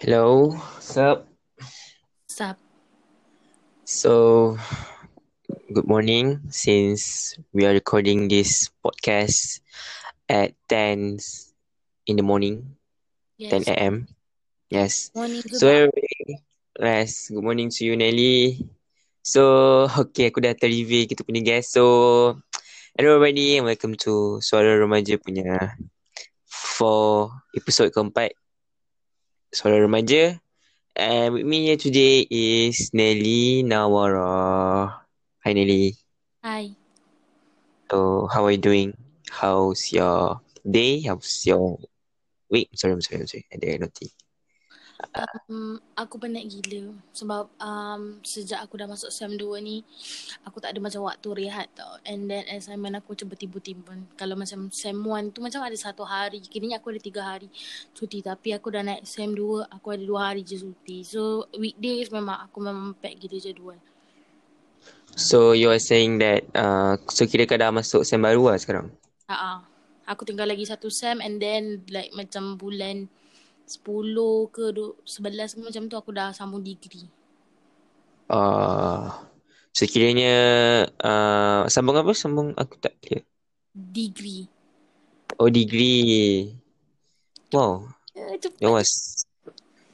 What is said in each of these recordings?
Hello, sup? Sup? So, good morning. Since we are recording this podcast at 10 in the morning, Yes. 10 a.m. Yes. Morning juga. So, everybody- yes, good morning to you, Nelly. So, okay, aku dah terreview kita punya guest. So, hello everybody and welcome to Suara Remaja punya for episode keempat Suara Remaja. And with me here today is Nelly Nawara. Hi Nelly. Hi. So how are you doing? How's your day? How's your week? Sorry, I'm sorry, I'm sorry. Ada naughty. Um, aku penat gila sebab um, sejak aku dah masuk SEM 2 ni aku tak ada macam waktu rehat tau. And then assignment aku macam bertimbun-timbun. Kalau macam SEM 1 tu macam ada satu hari. Kini aku ada tiga hari cuti. Tapi aku dah naik SEM 2 aku ada dua hari je cuti. So weekdays memang aku memang pack gila jadual. So you are saying that uh, so kira kau dah masuk SEM baru lah sekarang? Ha Aku tinggal lagi satu SEM and then like macam bulan 10 ke 11 ke macam tu aku dah sambung degree. Uh, so kiranya uh, sambung apa? Sambung aku tak clear. Degree. Oh degree. Wow. Eh, cepat. That was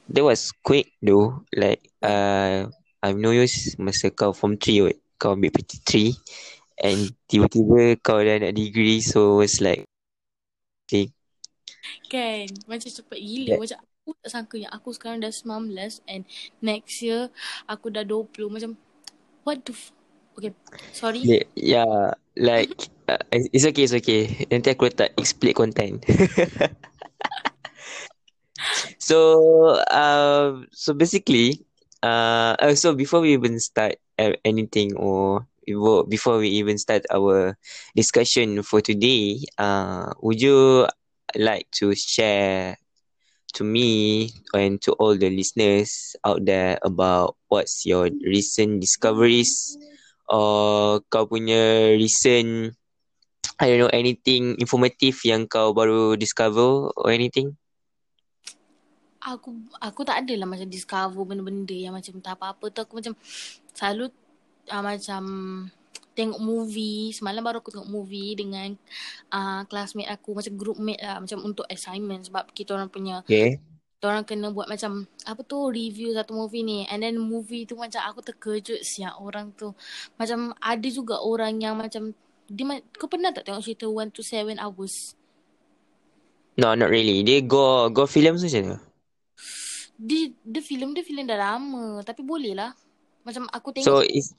that was quick though. Like uh I've no use masa kau form 3 kot. Kau ambil PT3 and tiba-tiba kau dah nak degree so it's like okay. Kan Macam cepat gila Yeah. Macam aku tak sangka yang Aku sekarang dah 19 And next year Aku dah 20 Macam What the f- Okay Sorry Yeah, yeah like uh, it's okay, it's okay. Nanti aku letak explain content. so um so basically uh, uh so before we even start uh, anything or before before we even start our discussion for today uh would you like to share to me and to all the listeners out there about what's your recent discoveries or kau punya recent I don't know anything informative yang kau baru discover or anything? Aku Aku tak adalah macam Discover benda-benda Yang macam tak apa-apa tu. Aku macam Selalu uh, Macam Tengok movie Semalam baru aku tengok movie Dengan uh, Classmate aku Macam group mate lah Macam untuk assignment Sebab kita orang punya okay Kita orang kena buat macam Apa tu Review satu movie ni And then movie tu macam Aku terkejut siap Orang tu Macam ada juga orang yang macam dia, kau pernah tak tengok cerita 1 to 7 hours? no not really dia go go film tu macam mana Dia, dia filem dia filem dah lama. Tapi boleh lah. Macam aku tengok. so is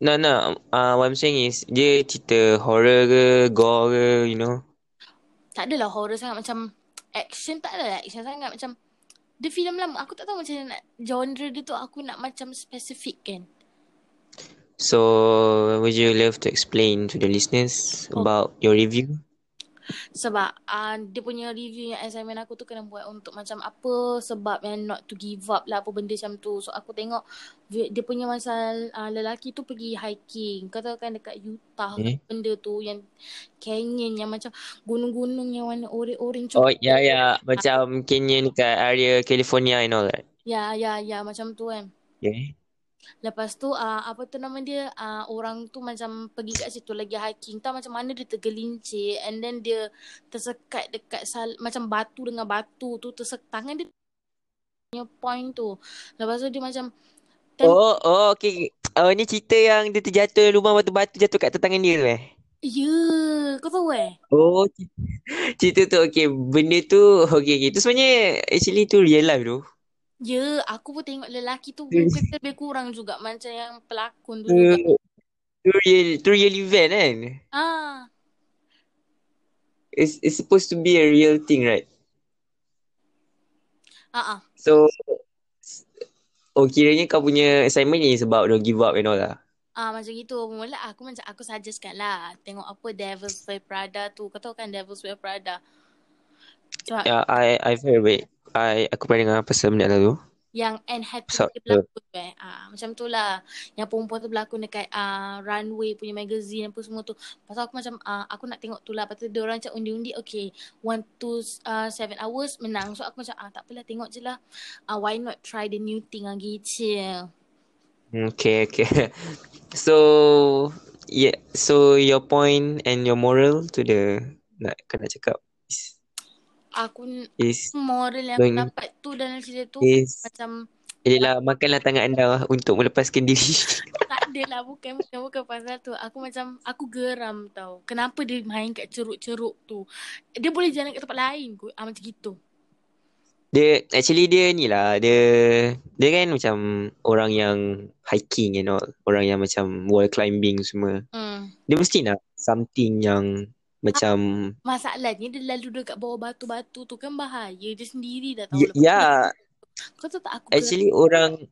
no no uh, what I'm saying is dia cerita horror ke gore ke you know tak adalah horror sangat. Macam action tak adalah action sangat. Macam dia filem lama. Aku tak tahu macam nak genre dia tu aku nak macam spesifik kan. so would you love to explain to the listeners Oh. about your review Sebab uh, dia punya review yang assignment aku tu kena buat untuk macam apa sebab yang not to give up lah apa benda macam tu. So aku tengok vi- dia punya masa uh, lelaki tu pergi hiking. Kau tahu kan dekat Utah Eh? benda tu yang canyon yang macam gunung-gunung yang warna orange-orange. oh ya ya macam canyon kat area California and all that Ya, ya, ya macam tu kan. okay Lepas tu uh, apa tu nama dia uh, orang tu macam pergi kat situ lagi hiking tahu macam mana dia tergelincir and then dia tersekat dekat sal, macam batu dengan batu tu tersekat tangan dia punya point tu. Lepas tu dia macam Tem- oh oh okay oh ni cerita yang dia terjatuh lubang batu-batu jatuh kat tangan dia tu eh Ya, kau tahu eh? Oh, cerita tu okay. Benda tu okay, okay. Tu sebenarnya actually tu real life tu. Ya, aku pun tengok lelaki tu Hmm. muka dia lebih kurang juga macam yang pelakon tu Tu, real tu real event kan. Ah, It's it's supposed to be a real thing, right? ah, ah. So Oh kiranya kau punya assignment ni sebab don't give up and all lah. Ah macam gitu. Mula aku macam aku suggestkan lah tengok apa Devil's Wear Prada tu. Kau tahu kan Devil's Wear Prada? Sebab Yeah, I I've heard of it. I aku pernah dengar pasal benda tu. Yang Anne Hathaway So- berlakon tu eh. Ah, macam tu lah. Yang perempuan tu berlakon dekat ah, runway punya magazine apa semua tu. Pasal aku macam ah, aku nak tengok tu lah. Lepas tu dia orang macam undi-undi okay. One to uh, seven hours menang. So aku macam ah, tak apalah tengok je lah. Ah, why not try the new thing ah gitu. Okay, okay. So, yeah. So, your point and your moral to the nak kau nak cakap is, Aku is moral yang aku Going- dapat tu dalam cerita tu is macam ialah makanlah tangan anda untuk melepaskan diri. tak ada lah bukan bukan bukan pasal tu. Aku macam aku geram tau. Kenapa dia main kat ceruk-ceruk tu? Dia boleh jalan kat tempat lain kot. Ah, macam gitu. Dia actually dia ni lah. Dia dia kan macam orang yang hiking and all, orang yang macam wall climbing semua. hmm. Dia mesti nak something yang macam masalahnya dia lalu dekat bawah batu-batu tu kan bahaya dia sendiri dah tahu ya, tu, kau tahu tak aku actually orang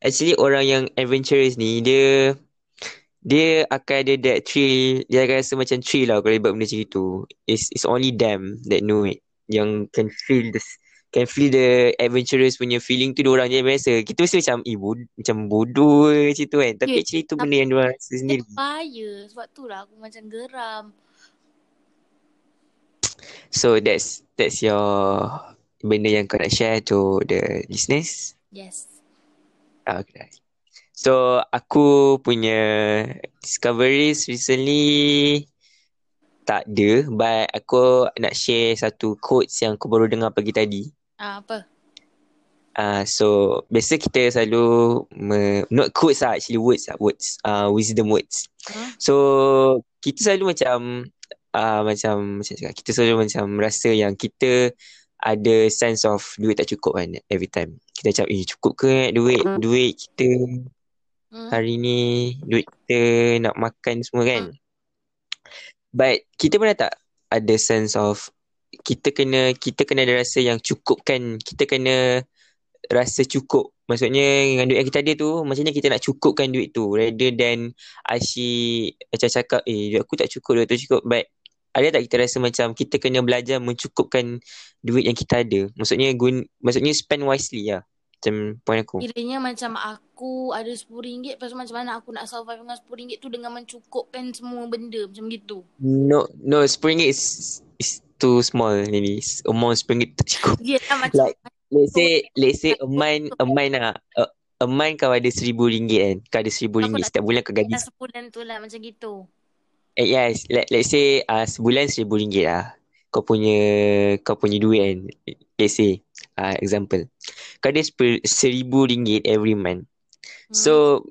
actually orang yang adventurous ni dia dia akan ada that thrill dia akan rasa macam thrill lah kalau dia buat benda macam itu. It's, it's only them that know it yang can feel the can feel the adventurous punya feeling tu orang je biasa. Kita mesti macam eh bod, macam bodoh macam tu kan? Tapi Ya, actually tu benda yang diorang rasa sendiri. bahaya. Sebab tu lah aku macam geram so that's that's your benda yang kau nak share to the listeners yes Ah, Okay. So aku punya discoveries recently tak ada but aku nak share satu quotes yang aku baru dengar pagi tadi. ah, apa Ah uh, so biasa kita selalu me, not quotes lah actually words lah words uh, wisdom words. hmm? So kita selalu macam uh, macam macam cakap kita selalu macam rasa yang kita ada sense of duit tak cukup kan every time. Kita macam eh cukup ke duit duit kita Hmm? hari ni duit kita nak makan semua kan. But kita pernah tak ada sense of kita kena kita kena ada rasa yang cukup kan kita kena rasa cukup maksudnya dengan duit yang kita ada tu macam mana kita nak cukupkan duit tu rather than asyik macam cakap eh duit aku tak cukup duit tu cukup but ada tak kita rasa macam kita kena belajar mencukupkan duit yang kita ada? Maksudnya gun maksudnya spend wisely lah. Macam point aku. Kiranya macam aku ada RM10 Lepas macam mana aku nak survive dengan RM10 tu Dengan mencukupkan semua benda? Macam gitu. No no RM10 is is too small maybe amount RM10 tak cukup. Ya yeah, macam like let's say let's say a month a month lah. A, a month kau ada seribu ringgit kan? Kau ada seribu Aku ringgit nak- setiap bulan kau gaji sebulan tu lah macam gitu eh, yes let, let's say uh, sebulan seribu ringgit lah kau punya kau punya duit kan let's say uh, example kau ada seribu ringgit every month hmm. so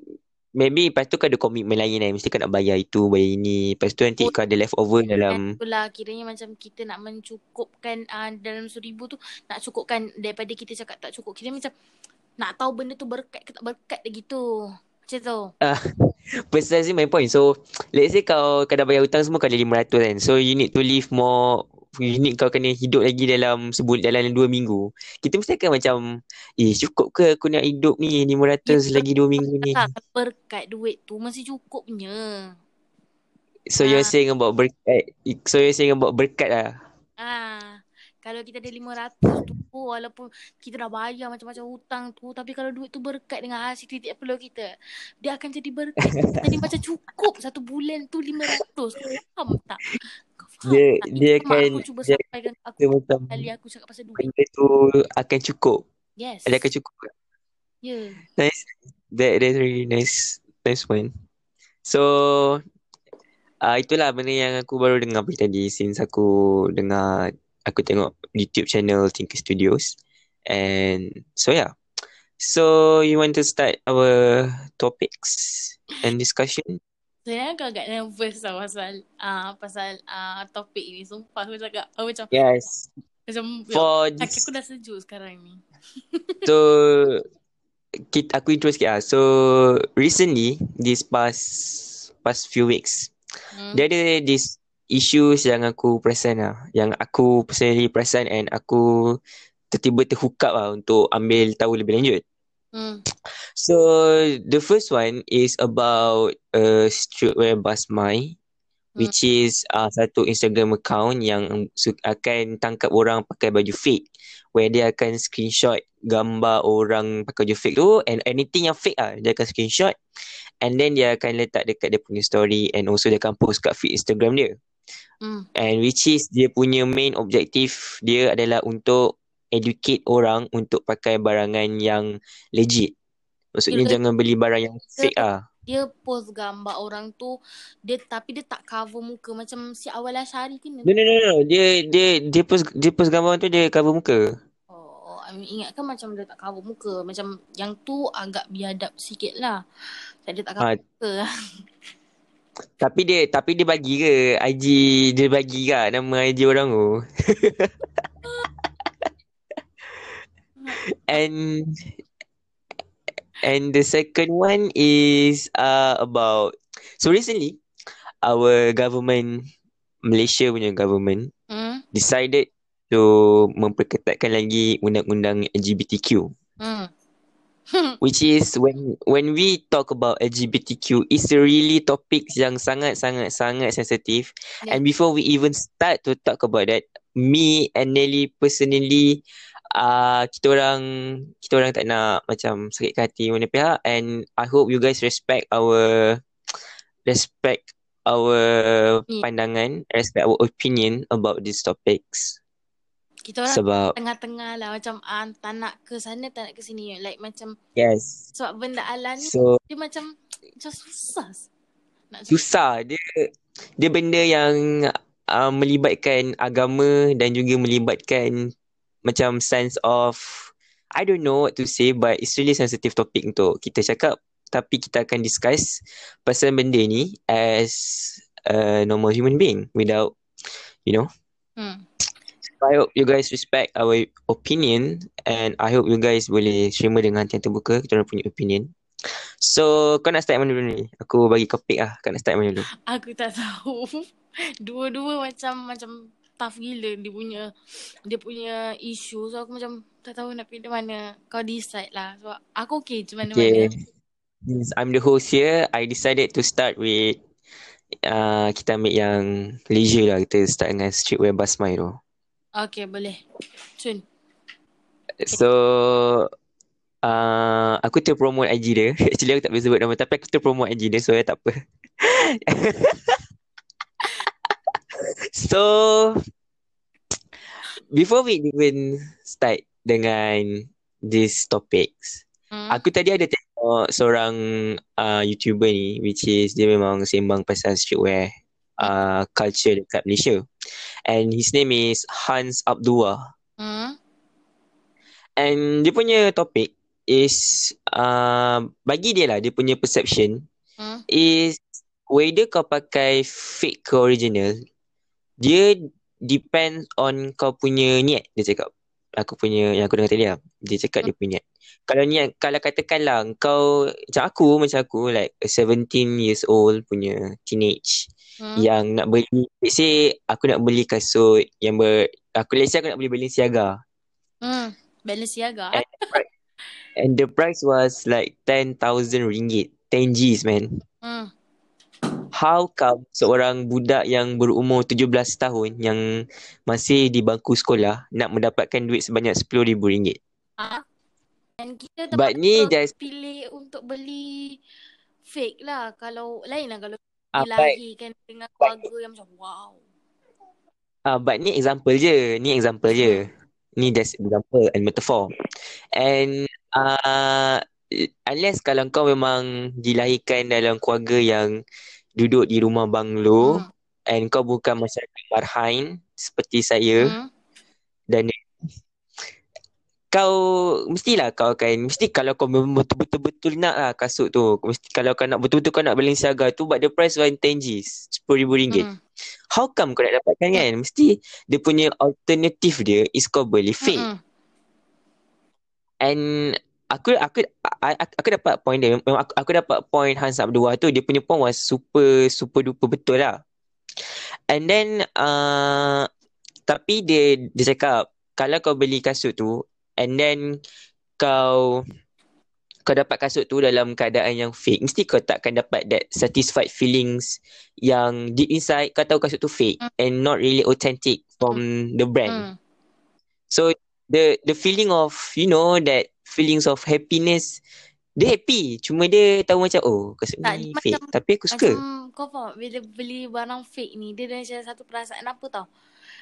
maybe lepas tu kau ada komitmen lain kan mesti kau nak bayar itu bayar ini lepas tu nanti Oh. kau ada leftover dalam Itulah kiranya macam kita nak mencukupkan uh, dalam seribu tu nak cukupkan daripada kita cakap tak cukup. Kita macam nak tahu benda tu berkat ke tak berkat dia gitu. Macam tu. Precisely my point. So, let's say kau dah bayar hutang semua kau ada 500 kan. So, you need to live more you need kau kena hidup lagi dalam sebulan dalam dua minggu. Kita mesti akan macam eh cukup ke aku nak hidup ni 500 Ya, lagi dua minggu ni. Tak, berkat duit tu masih cukupnya. So you're Ah. saying about berkat so you're saying about berkat lah. Ah, kalau kita ada 500 tu walaupun kita dah bayar macam-macam hutang tu tapi kalau duit tu berkat dengan hasil titik peluh kita dia akan jadi berkat jadi macam cukup satu bulan tu 500 kau faham tak kau faham Dia- tak dia Itu akan- aku cuba dia- sampaikan aku Dia macam kali aku cakap pasal duit benda tu akan cukup. yes Dia akan cukup. ya Nice. That that's really nice. Nice one. So uh, itulah benda yang aku baru dengar tadi since aku dengar aku tengok YouTube channel Tinker Studios and so yeah. So you want to start our topics and discussion? Sebenarnya aku agak nervous tau pasal uh, pasal uh, topik ni sumpah aku cakap aku macam Yes. macam For kaki this, aku dah sejuk sekarang ni so kita aku intro sikit lah. So recently this past past few weeks hmm? Dia ada this issues yang aku perasan lah. Yang aku personally perasan and aku tiba-tiba terhook up lah untuk ambil tahu lebih lanjut. Hmm. So the first one is about uh, streetwear Basmai which is uh, satu Instagram account yang su- akan tangkap orang pakai baju fake where dia akan screenshot gambar orang pakai baju fake tu and anything yang fake ah dia akan screenshot and then dia akan letak dekat dia punya story and also dia akan post kat feed Instagram dia Hmm. and which is dia punya main objective dia adalah untuk educate orang untuk pakai barangan yang legit maksudnya Kira- jangan beli barang yang fake ah Dia post gambar orang tu dia tapi dia tak cover muka macam si awal Asyari ke No, no, no, no. Dia dia dia post dia post gambar tu dia cover muka. Oh, I mean, ingatkan macam dia tak cover muka. Macam yang tu agak biadab sikit lah. Tak dia tak cover Ha, muka. tapi dia tapi dia bagi ke IG dia bagi ke nama IG orang tu. and and the second one is uh about so recently our government Malaysia punya government Hmm? decided to memperketatkan lagi undang-undang LGBTQ. Hmm. Which is when when we talk about LGBTQ, it's really topics yang sangat sangat sangat sensitive. Yeah. And before we even start to talk about that, me and Nelly personally, uh, kita orang kita orang tak nak macam sakit hati mana pihak. And I hope you guys respect our respect our Yeah. pandangan, respect our opinion about these topics. Kita orang Sebab tengah-tengah lah. Macam ah, tak nak ke sana, tak nak ke sini. Like macam yes, sebab benda ala ni so dia macam macam susah. Nak cakap. susah dia dia benda yang uh, melibatkan agama dan juga melibatkan macam sense of I don't know what to say but it's really sensitive topic untuk kita cakap tapi kita akan discuss pasal benda ni as a normal human being without you know Hmm. I hope you guys respect our opinion and I hope you guys boleh terima dengan hati yang terbuka kita orang punya opinion. So kau nak start mana dulu ni? Aku bagi kau pick lah. Kau nak start mana dulu? Aku tak tahu. Dua-dua macam macam tough gila dia punya dia punya isu. So aku macam tak tahu nak pilih mana. Kau decide lah. Sebab aku okay je mana-mana. Okay. Since I'm the host here, I decided to start with uh, kita ambil yang leisure lah. Kita start dengan streetwear basmai tu. Okay, boleh. Sun. So uh, aku terpromote IG dia. Actually aku tak boleh sebut nama tapi aku terpromote IG dia so ya tak apa. so before we even start dengan these topics, Hmm? aku tadi ada tengok seorang uh, YouTuber ni which is dia memang sembang pasal streetwear uh, culture dekat Malaysia. And his name is Hans Abdullah. Hmm? And dia punya topik is uh, bagi dia lah dia punya perception Hmm? is whether kau pakai fake ke original dia depend on kau punya niat dia cakap aku punya yang aku dengar tadi lah dia cakap dia punya niat kalau niat kalau katakanlah kau macam aku macam aku like a 17 years old punya teenage Hmm? yang nak beli let's say aku nak beli kasut yang ber aku let's say aku nak beli Balenciaga Hmm. Balenciaga. and the price, and the price was like 10,000 ringgit 10 Gs man Hmm. how come seorang budak yang berumur 17 tahun yang masih di bangku sekolah nak mendapatkan duit sebanyak RM10,000 Ah. Dan kita but ni terpaksa just pilih untuk beli fake lah. Kalau lain lah kalau ah, but, dilahirkan dengan keluarga yang macam wow. ah, but ni example je ni example je ni just example and metaphor and uh, unless kalau kau memang dilahirkan dalam keluarga yang duduk di rumah banglo Hmm. and kau bukan masyarakat marhain seperti saya Hmm. Kau mestilah kau akan mesti kalau kau betul-betul betul nak lah kasut tu mesti kalau kau nak betul-betul kau nak Balenciaga tu but the price was 10 Gs RM10,000 Hmm. how come kau nak dapatkan kan? Mesti dia punya alternative dia is kau beli fake. Hmm. and aku aku aku, aku dapat point dia. Memang aku, aku dapat point Hans Abdullah tu dia punya point was super super duper betul lah. And then uh, tapi dia dia cakap kalau kau beli kasut tu and then kau kau dapat kasut tu dalam keadaan yang fake, mesti kau takkan dapat that satisfied feelings yang deep inside kau tahu kasut tu fake Mm. and not really authentic from the brand. Hmm. So the the feeling of you know that feelings of happiness dia happy cuma dia tahu macam oh kasut Tak, ni fake macam- tapi aku suka. Macam kau faham bila beli barang fake ni dia ada macam satu perasaan apa tau.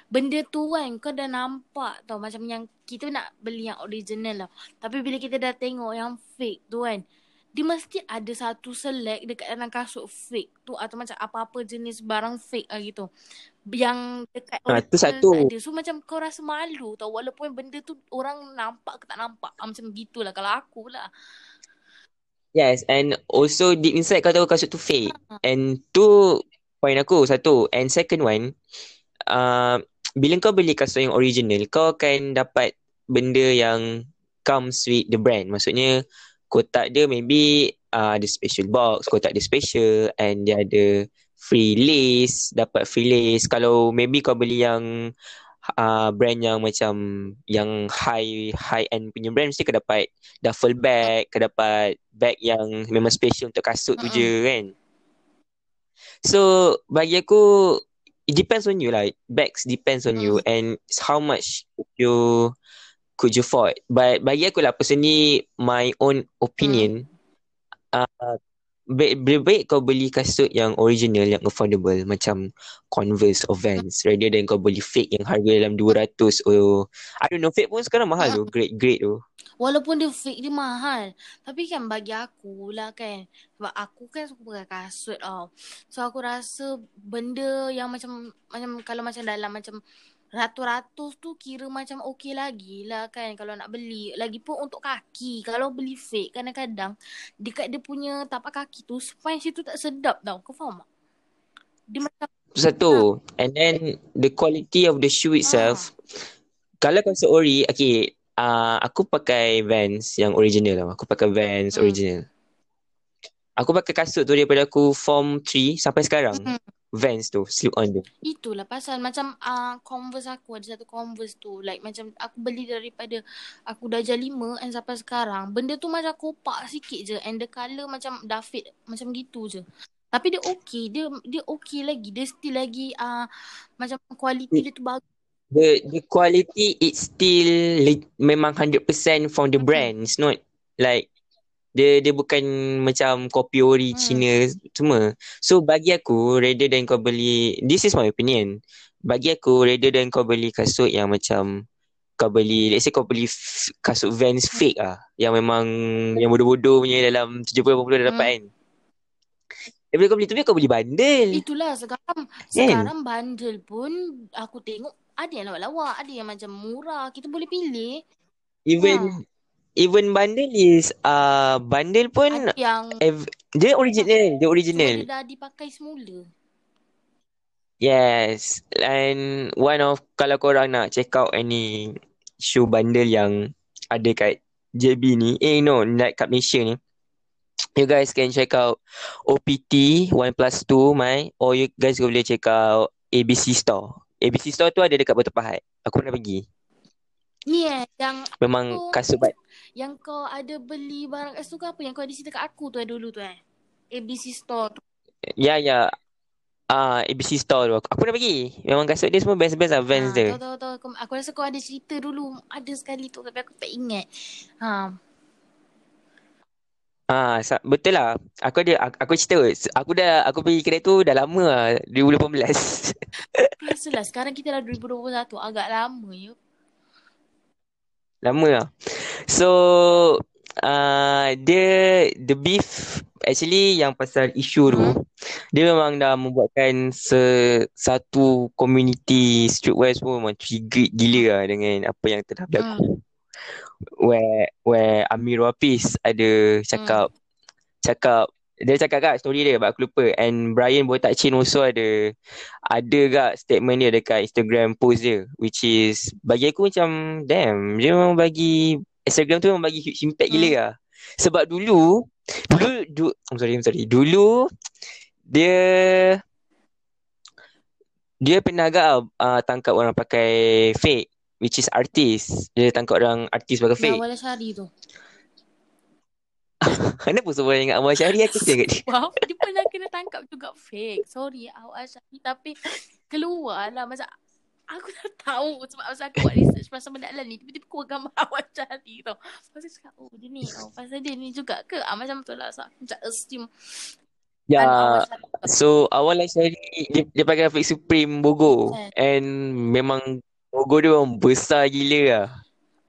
Benda tu kan kau dah nampak tau macam yang kita nak beli yang original lah. Tapi bila kita dah tengok yang fake tu kan dia mesti ada satu select dekat dalam kasut fake tu atau macam apa-apa jenis barang fake lah gitu. Yang dekat Ah, tu satu. ada. So macam kau rasa malu tau walaupun benda tu orang nampak ke tak nampak. Ah, macam gitulah kalau aku lah. Yes, and also deep inside kau tahu kasut tu fake. Ha. And tu point aku satu. And second one, uh, bila kau beli kasut yang original, kau akan dapat benda yang comes with the brand. Maksudnya kotak dia maybe uh, ada special box, kotak dia special and dia ada free lace, dapat free lace. Kalau maybe kau beli yang uh, brand yang macam yang high high end punya brand mesti kau dapat duffel bag, kau dapat bag yang memang special untuk kasut tu Mm-mm. je kan. So bagi aku it depends on you lah. Bags depends on you and how much you could you afford. But bagi aku lah personally my own opinion uh, lebih baik kau beli kasut yang original yang affordable macam Converse or Vans rather than kau beli fake yang harga dalam 200 or I don't know fake pun sekarang mahal tu grade grade tu. Walaupun dia fake dia mahal. Tapi kan bagi aku lah kan. Sebab aku kan suka pakai kasut tau. So aku rasa benda yang macam macam kalau macam dalam macam ratus-ratus tu kira macam okey lagi lah kan kalau nak beli. Lagipun untuk kaki. Kalau beli fake kadang-kadang dekat dia punya tapak kaki tu sponge tu tak sedap tau. Kau faham tak? Dia macam Tu satu. And then the quality of the shoe itself. Kalau kasut ori, okay, uh, aku pakai Vans yang original lah. Aku pakai Vans Hmm. original. Aku pakai kasut tu daripada aku form 3 sampai sekarang. Hmm. Vans tu, slip on tu. Itulah pasal macam uh, Converse aku ada satu Converse tu like macam aku beli daripada aku dah darjah 5 and sampai sekarang benda tu macam kopak sikit je and the colour macam dah fade macam gitu je. Tapi dia okay, dia dia okay lagi. Dia still lagi uh, macam quality dia tu bagus. The the quality it's still le- memang 100% from the brand. It's not like dia dia bukan macam kopi ori Hmm. Cina semua. So bagi aku rather than kau beli this is my opinion. Bagi aku rather than kau beli kasut yang macam kau beli let's say kau beli f- kasut Vans fake ah yang memang yang bodoh-bodoh punya dalam 70 80 dah dapat Hmm. kan. Daripada kau beli tu kau beli bundle. Itulah sekarang Kan? sekarang bundle pun aku tengok ada yang lawak-lawak, ada yang macam murah. Kita boleh pilih. Even even bundle is uh bundle pun Ada yang ev- dia original, dia original. dia dah dipakai semula. Yes. And one of kalau korang nak check out any shoe bundle yang ada kat JB ni, eh no, like kat Malaysia ni. You guys can check out OPT 1 plus 2 my or you guys boleh check out ABC Store. ABC Store tu ada dekat Batu Pahat. Aku pernah pergi. Ni eh yang Memang kasut yang kau ada beli barang kat situ ke apa yang kau ada cerita kat aku tu eh dulu tu eh. ABC Store tu. Ya ya. Ah ABC Store tu. Aku, aku pernah pergi. Memang kasut dia semua best-best lah Vans Ha, dia. tahu tahu tahu aku, aku rasa kau ada cerita dulu. Ada sekali tu tapi aku tak ingat. Ha. Ah, sa- betul lah. Aku ada aku, aku cerita. Aku dah aku pergi kedai tu dah lama lah, 2018. Biasalah sekarang kita dah 2021 agak lama ya. Lama lah. So uh, dia the beef actually yang pasal isu tu Hmm. dia memang dah membuatkan se, satu community streetwear semua memang triggered gila lah dengan apa yang telah berlaku. Where where Amir Wapis ada cakap cakap dia cakap kat story dia but aku lupa. And Brian Botak Chin also ada ada kat statement dia dekat Instagram post dia which is bagi aku macam damn dia memang bagi Instagram tu memang bagi huge impact gila Hmm. lah. Sebab dulu dulu du, I'm sorry I'm sorry. Dulu dia dia pernah agak uh, tangkap orang pakai fake which is artis dia tangkap orang artis pakai fake. Awal Syari tu. Kenapa semua ingat Awal Syahri aku kesian kat dia. Wow, dia pernah kena tangkap juga fake. Sorry, awak Syahri. Tapi keluar lah masa aku tak tahu sebab masa aku buat research pasal benda lah ni. Tiba-tiba keluar gambar awak Syahri tau. Lepas tu cakap, oh dia ni. Oh, pasal dia ni juga ke? Ah, macam tu lah. So, aku macam assume. Ya, Syahri. so Awal Syahri dia, dia pakai Fake Supreme Bogo. Kan. And memang Bogo dia memang besar gila lah.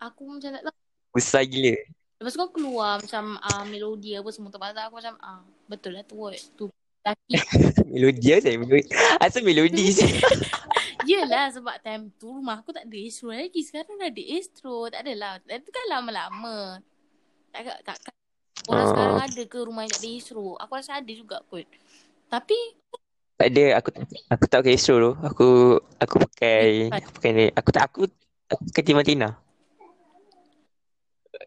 Aku macam tak tahu. Besar gila. Lepas tu kan keluar macam uh, melodi apa semua tu. Pasal aku macam, ah betul lah tu word. Tu lelaki. Melodi saya. Melodi. Asal melodi sih. Yelah sebab time tu rumah aku tak ada Astro lagi. Sekarang dah ada Astro. Tak adalah. Itu kan lama-lama. Tak, tak, tak. Orang Ah. sekarang ada ke rumah yang tak ada Astro? Aku rasa ada juga kot. Tapi Tak ada. Aku aku tak pakai Astro tu. Aku aku pakai aku pakai ni. Aku tak aku aku pakai Timatina.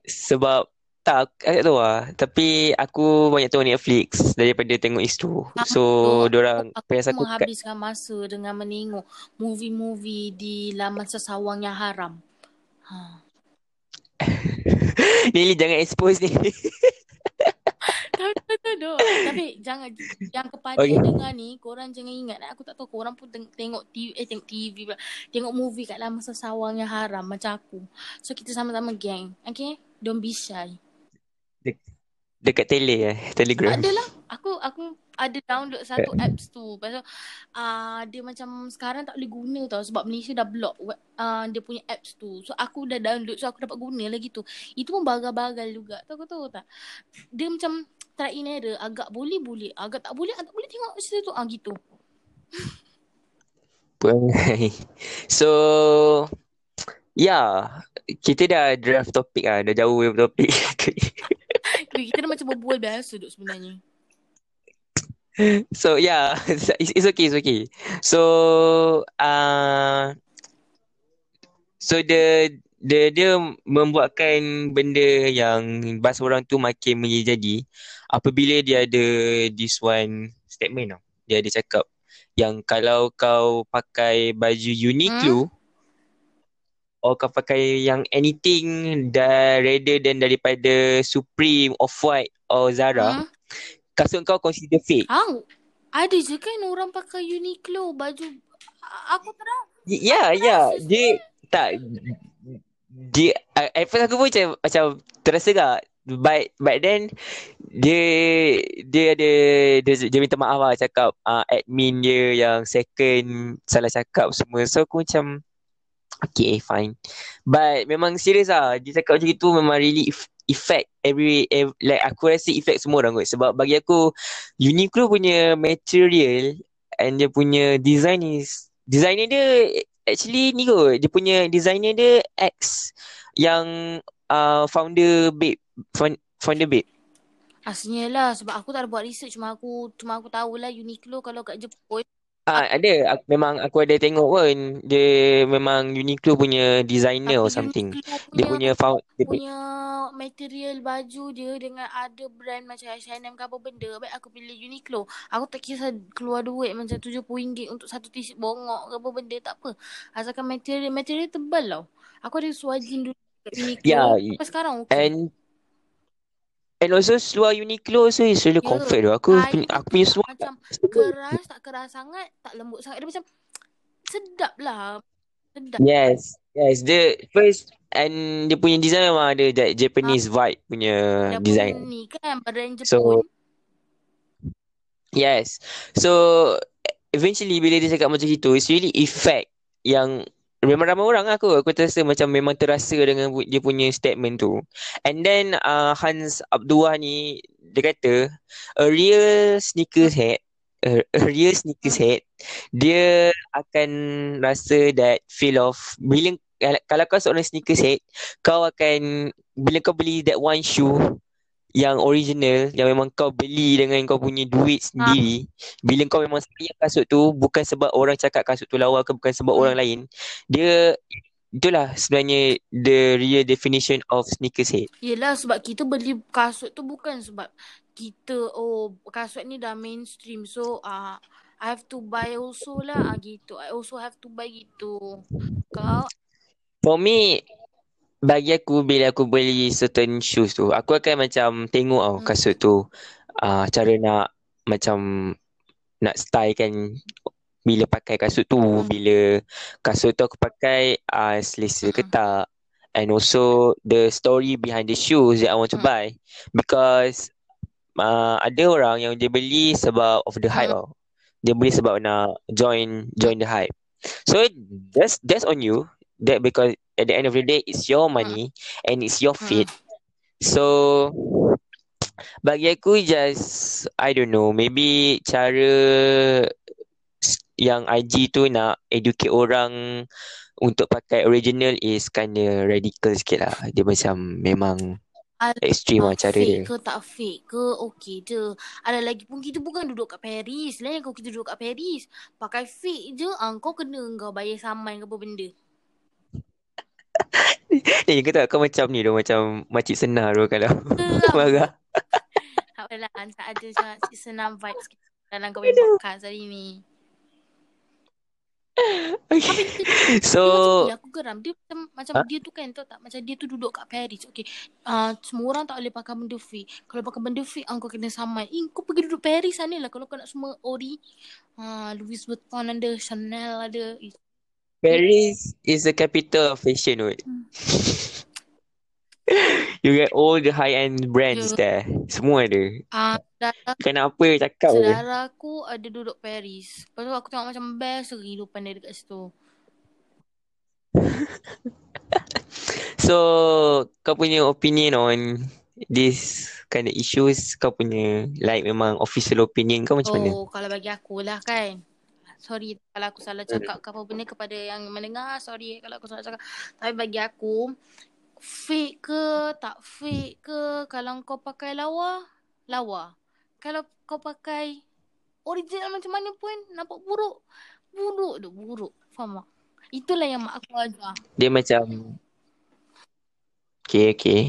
Sebab tak aku tak tahu lah. Tapi aku banyak tengok Netflix daripada tengok Astro. So, Aku- diorang aku aku kat, menghabiskan masa dengan menengok movie-movie di laman sesawang yang haram. Ha. Ni jangan expose ni. Tak tak tak tak. Tapi jangan yang kepada Okay. dengar ni korang jangan ingat aku tak tahu korang pun teng- tengok TV eh tengok TV pula. Tengok movie kat laman sesawang yang haram macam aku. So kita sama-sama geng. Okay? Don't be shy. Dekat tele eh. Telegram. Adalah. Aku aku ada download satu apps tu. Pasal uh, dia macam sekarang tak boleh guna tau sebab Malaysia dah block uh, dia punya apps tu. So aku dah download so aku dapat guna lagi tu. Itu pun bagal-bagal juga. Tahu kau tahu tak? Dia macam try in error. Agak boleh boleh. Agak tak boleh agak boleh tengok situ tu. Ah gitu. Perangai. So, ya. Kita dah draft topik lah. Dah jauh dari topik. Kita dah macam berbual biasa duk sebenarnya. so, yeah. It's, it's okay, it's okay. So, uh, so dia dia dia membuatkan benda yang bahasa orang tu makin menjadi apabila dia ada this one statement tau. Dia ada cakap yang kalau kau pakai baju Uniqlo or kau pakai yang anything dah rather than daripada Supreme, Off-White or Zara, Hmm? kasut kau consider fake. Ah, ada je kan orang pakai Uniqlo baju aku Y- Ya, ya. rasa Dia tak dia uh, at first aku pun macam macam terasa gak but but then dia dia ada dia, dia minta maaf lah cakap uh, admin dia yang second salah cakap semua. So aku macam okay fine. But memang serius lah. Dia cakap macam itu memang really eff- effect every, every like aku rasa effect semua orang kot. Sebab bagi aku Uniqlo punya material and dia punya design is designer dia actually ni kot. Dia punya designer dia X yang uh, founder Babe found, founder Babe Asalnya lah sebab aku tak ada buat research. Cuma aku cuma aku tahulah Uniqlo kalau kat Jepun. Ah ada. Aku, memang aku ada tengok pun. Dia memang Uniqlo punya designer or something. Uniqlo Dia punya found dia punya, punya material baju dia dengan ada brand macam H&M ke apa benda baik aku pilih Uniqlo. Aku tak kisah keluar duit macam RM70 untuk satu t-shirt bongok ke apa benda tak apa. Asalkan material material tebal tau. Aku ada suajin dulu kat Uniqlo. Ya, sampai sekarang okey and and also seluar Uniqlo so is really Ya, comfort tu. Aku punya aku punya seluar macam keras tak keras sangat tak lembut sangat dia macam sedap lah sedap Yes. Yes, dia first and dia punya design memang ada that Japanese vibe punya dia design. ni kan brand Jepun So Yes. So eventually bila dia cakap macam itu, it's really effect yang memang ramai orang lah aku. Aku terasa macam memang terasa dengan dia punya statement tu. And then uh, Hans Abdullah ni dia kata a real sneakers head a, a real sneakers head dia akan rasa that feel of bila kalau kau seorang sneakers head kau akan bila kau beli that one shoe yang original yang memang kau beli dengan kau punya duit sendiri bila kau memang sayang kasut tu bukan sebab orang cakap kasut tu lawa ke bukan sebab Hmm. orang lain dia itulah sebenarnya the real definition of sneakerhead Yelah sebab kita beli kasut tu bukan sebab kita oh kasut ni dah mainstream so ah uh, I have to buy also lah ah, gitu. I also have to buy gitu. Kau for me bagi aku bila aku beli certain shoes tu, aku akan macam tengok tau Hmm. kasut tu. Uh, cara nak macam nak style kan bila pakai kasut tu, Hmm. bila kasut tu aku pakai uh, selesa ke Hmm. tak. And also the story behind the shoes that I want to Hmm. buy. Because uh, ada orang yang dia beli sebab of the hype Hmm. tau. Dia beli sebab nak join join the hype. So that's that's on you. That because at the end of the day it's your Hmm. money and it's your Hmm. feet. So bagi aku just I don't know maybe cara yang IG tu nak educate orang untuk pakai original is kinda radical sikit lah. Dia macam memang extreme lah Alah, cara dia. fake ke tak fake ke okey je. Ada lagi pun kita bukan duduk kat Paris. Lain kau kita duduk kat Paris. Pakai fake je, ah, kau kena kau bayar saman ke apa benda. Eh, kau tak kau macam ni tu macam makcik senar tu kalau marah. Tak apalah, tak ada macam cik senam vibes dalam kau punya podcast hari ni. Okay. dia, dia So eh, aku geram. Dia macam, macam Ha? dia tu kan, tahu tak? Macam dia tu duduk kat Paris. Okay, uh, semua orang tak boleh pakai benda fake. Kalau pakai benda fake, ah, kau kena saman. Eh, kau pergi duduk Paris sana lah. Kalau kau nak semua ori. Uh, Louis Vuitton ada, Chanel ada. Eh, Paris is the capital of fashion. Hmm. You get all the high-end brands Ya. there. Semua ada. Ah, saudara, Kenapa cakap je? saudara aku ada duduk Paris. Lepas tu aku tengok macam best kehidupan dia dekat situ. So, kau punya opinion on this kind of issues, kau punya like memang official opinion kau macam mana? Oh, kalau bagi aku lah kan. Sorry kalau aku salah cakap ke apa benda kepada yang mendengar. Sorry kalau aku salah cakap. Tapi bagi aku, fake ke tak fake ke, kalau kau pakai lawa, lawa. Kalau kau pakai original macam mana pun, nampak buruk. Buruk tu, buruk. Faham tak? Itulah yang mak aku ajar. Dia macam Okay, okay.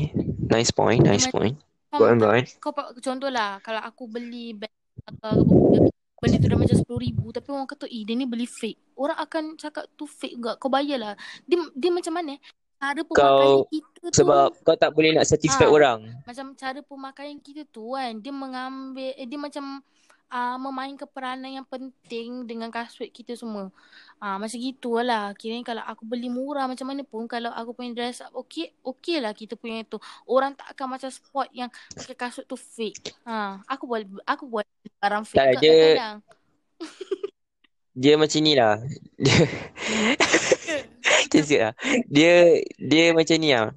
Nice point, nice Dia point. Go on, go on. Kau contohlah kalau aku beli bag atau apa benda, tu dah macam RM10,000 tapi orang kata eh dia ni beli fake. Orang akan cakap tu fake juga. Kau bayarlah. Dia dia macam mana? Cara pemakaian Kau kita tu sebab kau tak boleh nak satisfy Ah. orang. macam cara pemakaian kita tu kan dia mengambil eh, dia macam uh, memainkan peranan yang penting dengan kasut kita semua. Ah uh, macam gitulah. Kira kalau aku beli murah macam mana pun kalau aku punya dress up okey, okey lah kita punya tu. Orang tak akan macam spot yang pakai kasut tu fake. Ha, aku buat aku buat barang fake Tak, dia- kadang. Dia macam ni lah. Dia macam sikit lah. Dia dia macam ni lah.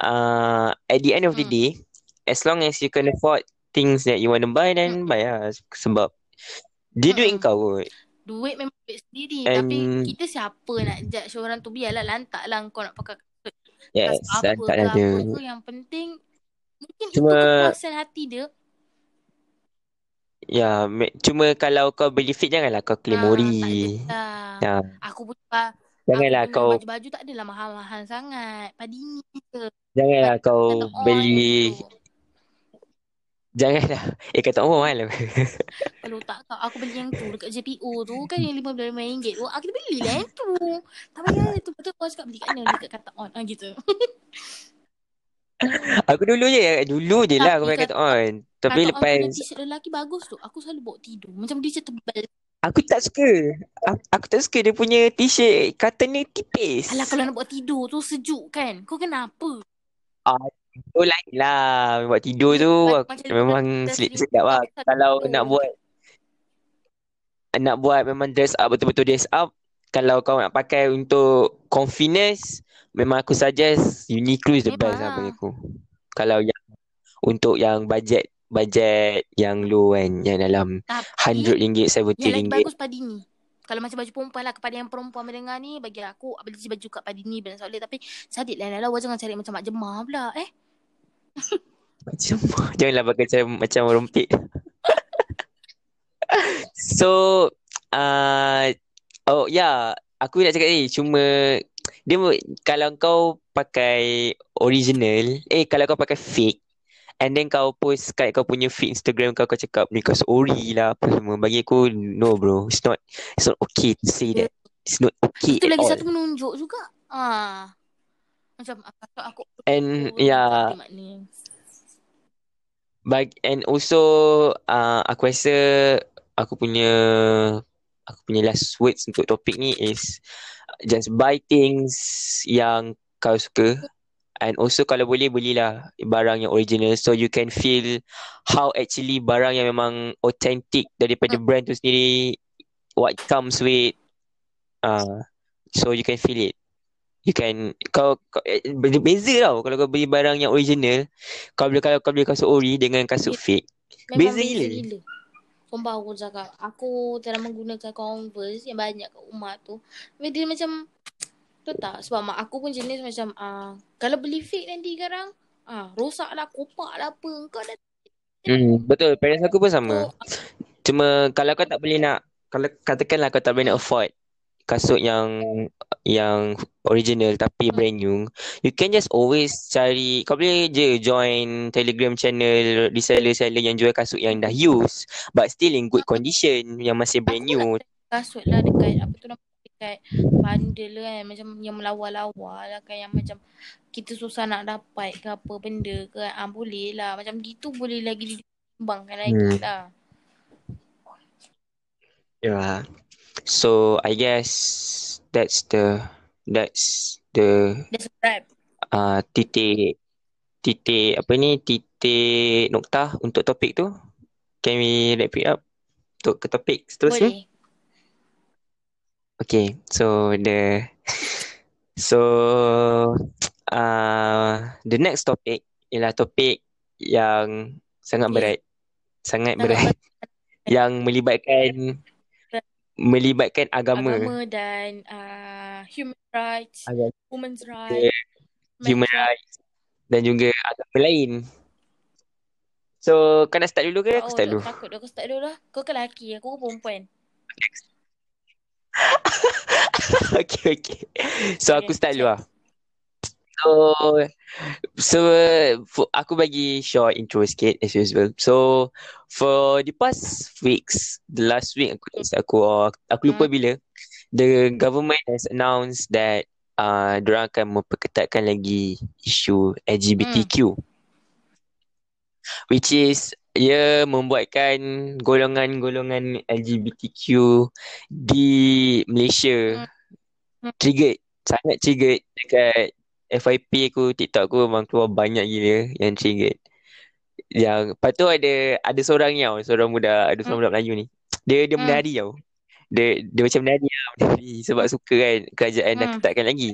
Uh, at the end of the Hmm. day, as long as you can afford things that you want to buy, then Hmm. buy lah. Sebab dia duit Hmm. kau kot. Duit memang duit sendiri And- tapi kita siapa nak judge orang tu biarlah lantak lah kau nak pakai kasut Yes, kasut apa tak ke ada. apa ke yang penting mungkin Cuma- itu kepuasan hati dia. Ya, me- cuma kalau kau beli fit janganlah kau claim Ah, ori. tak adalah. Ya, Aku pun ba- janganlah aku kau baju-baju tak adalah mahal-mahal sangat. Padini ke. janganlah kau beli gitu. janganlah. Eh kata orang mahal. Kalau tak kau aku beli yang tu dekat JPO tu kan yang RM55 tu. Ah kita belilah yang tu. Tak payah tu betul kau cakap beli kat mana dekat kata on ah gitu. Aku dulu je, dulu je lah aku pakai kata on. Tapi Kata on lepas punya t-shirt lelaki bagus tu. Aku selalu bawa tidur. Macam dia macam tebal. aku tak suka. Aku, aku tak suka dia punya t-shirt cotton ni tipis. Alah kalau nak buat tidur tu sejuk kan. Kau kenapa? Oh lain lah Buat tidur tu macam- aku, macam Memang selimut sedap lah Kalau nak buat Nak buat memang dress up Betul-betul dress up Kalau kau nak pakai untuk Convenience Memang aku suggest Uniqlo is the best lah Memang. bagi aku Kalau yang Untuk yang budget Budget yang low kan Yang dalam Tapi RM100, yang lagi RM70 bagus Padini. Kalau macam baju perempuan lah kepada yang perempuan mendengar ni bagi aku beli baju kat Padini benar soleh tapi Sadik lah lah jangan cari macam mak jemah pula eh. Macam Janganlah pakai macam Macam rompit So uh, Oh ya yeah, Aku nak cakap ni. Cuma Dia Kalau kau pakai Original Eh kalau kau pakai fake And then kau post kat kau punya feed Instagram kau Kau cakap ni kau ori lah Apa semua. Bagi aku No bro. It's not It's not okay to say that. It's not okay Itu lagi all satu menunjuk juga. Ah. Macam aku aku And aku yeah, bag and also uh, aku rasa aku punya aku punya last words untuk topik ni is just buy things yang kau suka. And also kalau boleh belilah barang yang original so you can feel how actually barang yang memang authentic daripada Hmm. brand tu sendiri what comes with uh, so you can feel it you can kau, kau eh, beza tau kalau kau beli barang yang original kau beli kalau kau beli kasut ori dengan kasut fake Memang Beza beza gila. gila. Sumpah aku cakap. Aku telah menggunakan Converse yang banyak kat rumah tu. Tapi dia macam tu tak sebab mak aku pun jenis macam ah kalau beli fake nanti sekarang ah rosak lah kopak lah apa kau dah hmm, betul parents aku pun sama tu cuma kalau kau tak boleh nak kalau katakanlah kau tak boleh nak afford kasut yang yang original tapi Hmm. brand new you can just always cari kau boleh je join telegram channel reseller-seller yang jual kasut yang dah use but still in good condition yang masih brand new kasut lah dekat apa tu nama dekat bundle kan macam yang melawa-lawa lah kan yang macam kita susah nak dapat ke apa benda ke ah boleh lah macam gitu boleh lagi ditimbangkan lagi Hmm. lah. Yeah. So I guess that's the that's the That's a wrap. uh, titik titik apa ni titik noktah untuk topik tu. Can we wrap it up untuk ke topik seterusnya? Boleh. Okay, so the so uh, the next topic ialah topik yang sangat berat, sangat Sangat berat yang melibatkan melibatkan agama, agama dan uh, human rights, agama women's rights, human men's rights dan juga agama lain. So, kau nak start dulu ke aku Oh, start dulu? takut dah. Kau start dulu lah. Kau kan lelaki. Aku perempuan. okay, okay. So, aku Okay, start dulu lah. So, so for, aku bagi short intro sikit as usual. So, for the past weeks, the last week aku aku aku lupa Hmm. bila the government has announced that uh, diorang akan memperketatkan lagi isu LGBTQ. Which is ia membuatkan golongan-golongan LGBTQ di Malaysia Hmm. triggered, sangat triggered dekat FYP aku, TikTok aku memang keluar banyak gila yang triggered. Yang lepas tu ada ada seorang ni tau, seorang budak, ada seorang Hmm. budak Melayu ni. Dia dia Hmm. menari tau. Dia dia macam menari lah, menari sebab Hmm. suka kan kerajaan dah Hmm. ketatkan lagi.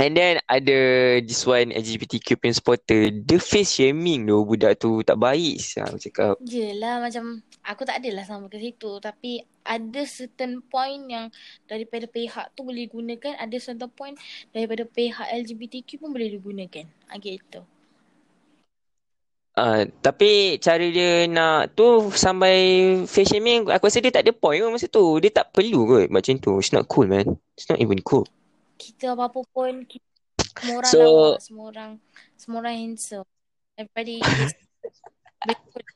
And then ada this one LGBTQ punya supporter Dia face shaming tu Budak tu tak baik Aku cakap Yelah macam aku tak adalah sama ke situ tapi ada certain point yang daripada pihak tu boleh gunakan ada certain point daripada pihak LGBTQ pun boleh digunakan. Ah gitu. uh, Tapi cara dia nak tu Sampai face shaming Aku rasa dia tak ada point pun masa tu Dia tak perlu kot macam tu It's not cool man It's not even cool Kita apa pun kita, semua orang So- lawa, semua orang semua orang handsome. Everybody is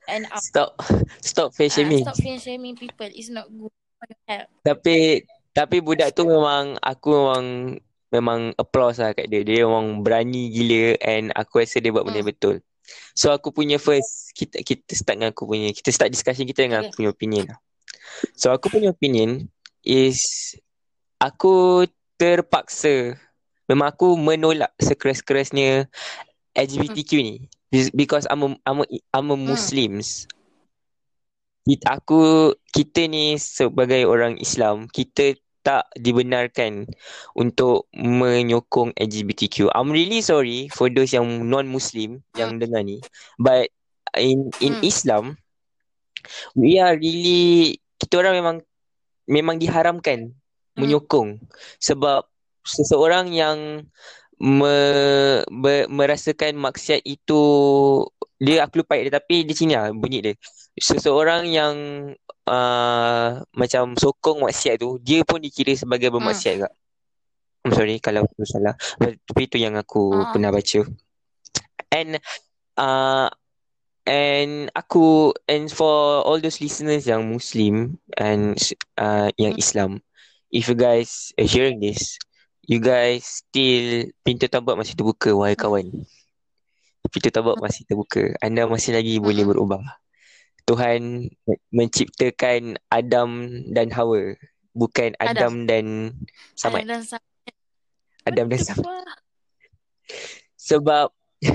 and up. Stop Stop face Ah, shaming stop face shaming people. It's not good for your health. Tapi Tapi budak tu memang Aku memang Memang applause lah kat dia Dia memang berani gila And aku rasa dia buat benda Hmm. betul So aku punya first Kita kita start dengan aku punya Kita start discussion kita dengan Okay. aku punya opinion lah So aku punya opinion Is Aku terpaksa Memang aku menolak Sekeras-kerasnya LGBTQ ni Be- Because I'm a, I'm a, I'm a Hmm. Muslims Kita, aku kita ni sebagai orang Islam kita tak dibenarkan untuk menyokong LGBTQ. I'm really sorry for those yang non-Muslim yang dengar ni. But in in Hmm. Islam we are really kita orang memang memang diharamkan Hmm. menyokong sebab seseorang yang me, me, merasakan maksiat itu dia aku lupa dia tapi di sini lah bunyi dia. Seseorang yang uh, macam sokong maksiat tu dia pun dikira sebagai bermaksiat juga. I'm sorry kalau aku salah. Tapi itu yang aku Ah. pernah baca. And uh, and aku and for all those listeners yang Muslim and uh, yang Hmm. Islam if you guys are hearing this you guys still pintu taubat masih terbuka wahai kawan. Pintu taubat masih terbuka. Anda masih lagi boleh berubah. Tuhan menciptakan Adam dan Hawa, bukan Adam, Adam. dan Samad. Dan Samad. Adam dan Samad. Sebab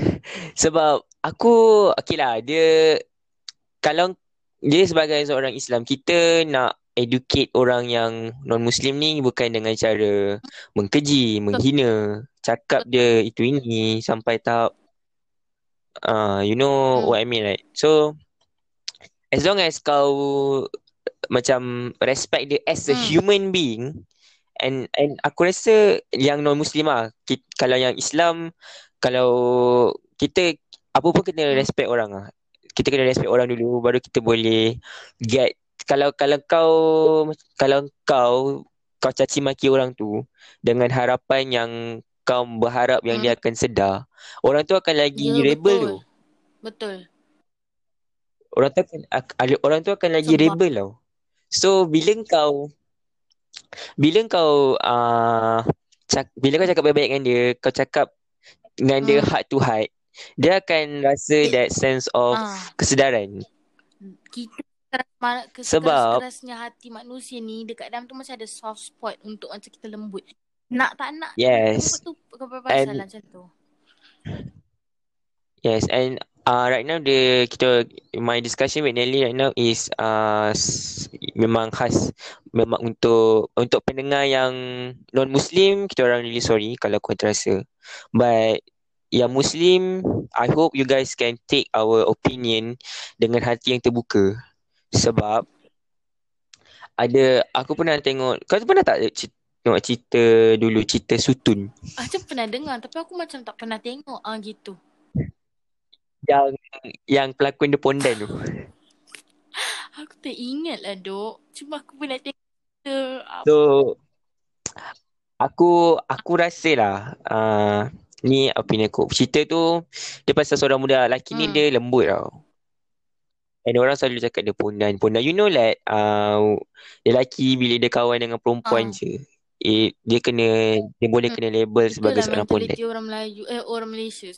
sebab aku okay lah dia kalau dia sebagai seorang Islam kita nak educate orang yang non muslim ni bukan dengan cara mengkeji, menghina, cakap dia itu ini sampai tahap uh, you know Hmm. what I mean right. So as long as kau macam respect dia as a Hmm. human being and and aku rasa yang non muslim lah ki- kalau yang Islam kalau kita apa pun kena Hmm. respect orang lah kita kena respect orang dulu baru kita boleh get kalau kalau kau kalau kau kau caci maki orang tu dengan harapan yang kau berharap yang Hmm. dia akan sedar orang tu akan lagi Ya, rebel betul. tu Betul. orang tu akan ak- orang tu akan lagi Sebab- rebel tau so bila kau bila kau uh, cak, bila kau cakap baik-baik dengan dia kau cakap dengan dia Hmm. heart to heart dia akan rasa that sense of Ah, kesedaran kita keras, Sebab- keras-kerasnya hati manusia ni dekat dalam tu macam ada soft spot untuk macam kita lembut. Nak tak nak Yes. lembut tu And- lah macam tu. Yes, and uh, right now the kita my discussion with Nelly right now is uh, s- memang khas memang untuk untuk pendengar yang non Muslim kita orang really sorry kalau kau terasa. But yang Muslim, I hope you guys can take our opinion dengan hati yang terbuka. Sebab ada aku pernah tengok kau pernah tak tengok cerita dulu cerita Sutun Macam pernah dengar tapi aku macam tak pernah tengok ah gitu. yang yang pelakon The Pondan tu. Aku tak ingat lah dok. Cuma aku pernah tengok cerita apa. So aku aku rasa lah uh, ni opinion aku. Cerita tu dia pasal seorang muda lelaki ni Hmm. dia lembut tau. And orang selalu cakap dia pondan. Pondan you know like uh, lelaki bila dia kawan dengan perempuan Ah. je eh, dia kena dia boleh Hmm. kena label sebagai Itulah seorang pondan. mentaliti orang Melayu eh orang Malaysia.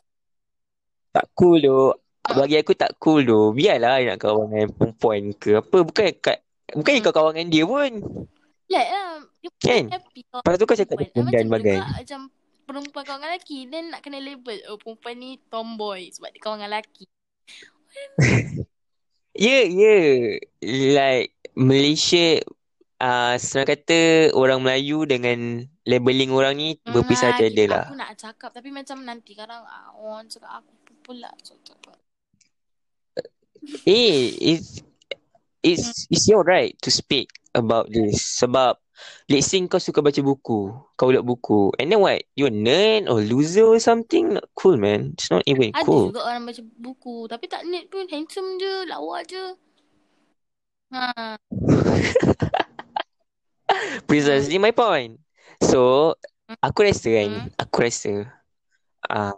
Tak cool tu. Ah. Bagi aku tak cool tu. Biarlah nak kawan dengan perempuan ke apa. Bukan kat bukan Hmm. kau kawan dengan dia pun. Like lah. Dia Kan? happy Lepas tu kau cakap dia. Ah, pondan macam bagai. macam perempuan kawan dengan lelaki. Then nak kena label. Oh perempuan ni tomboy sebab dia kawan dengan lelaki. Ya, ya. Like Malaysia uh, senang kata orang Melayu dengan labeling orang ni berpisah Ah, tiada lah. Aku nak cakap tapi macam nanti kadang ah, orang cakap aku pula cakap. Eh, it's it's it's your right to speak about this. Sebab let's say kau suka baca buku, kau ulat buku, and then what? You nerd or loser or something? Not cool, man. It's not even Ada cool. juga orang baca buku tapi tak net pun handsome je, lawa je. Ha. Precisely my point. So, aku rasa kan, Hmm. aku rasa uh,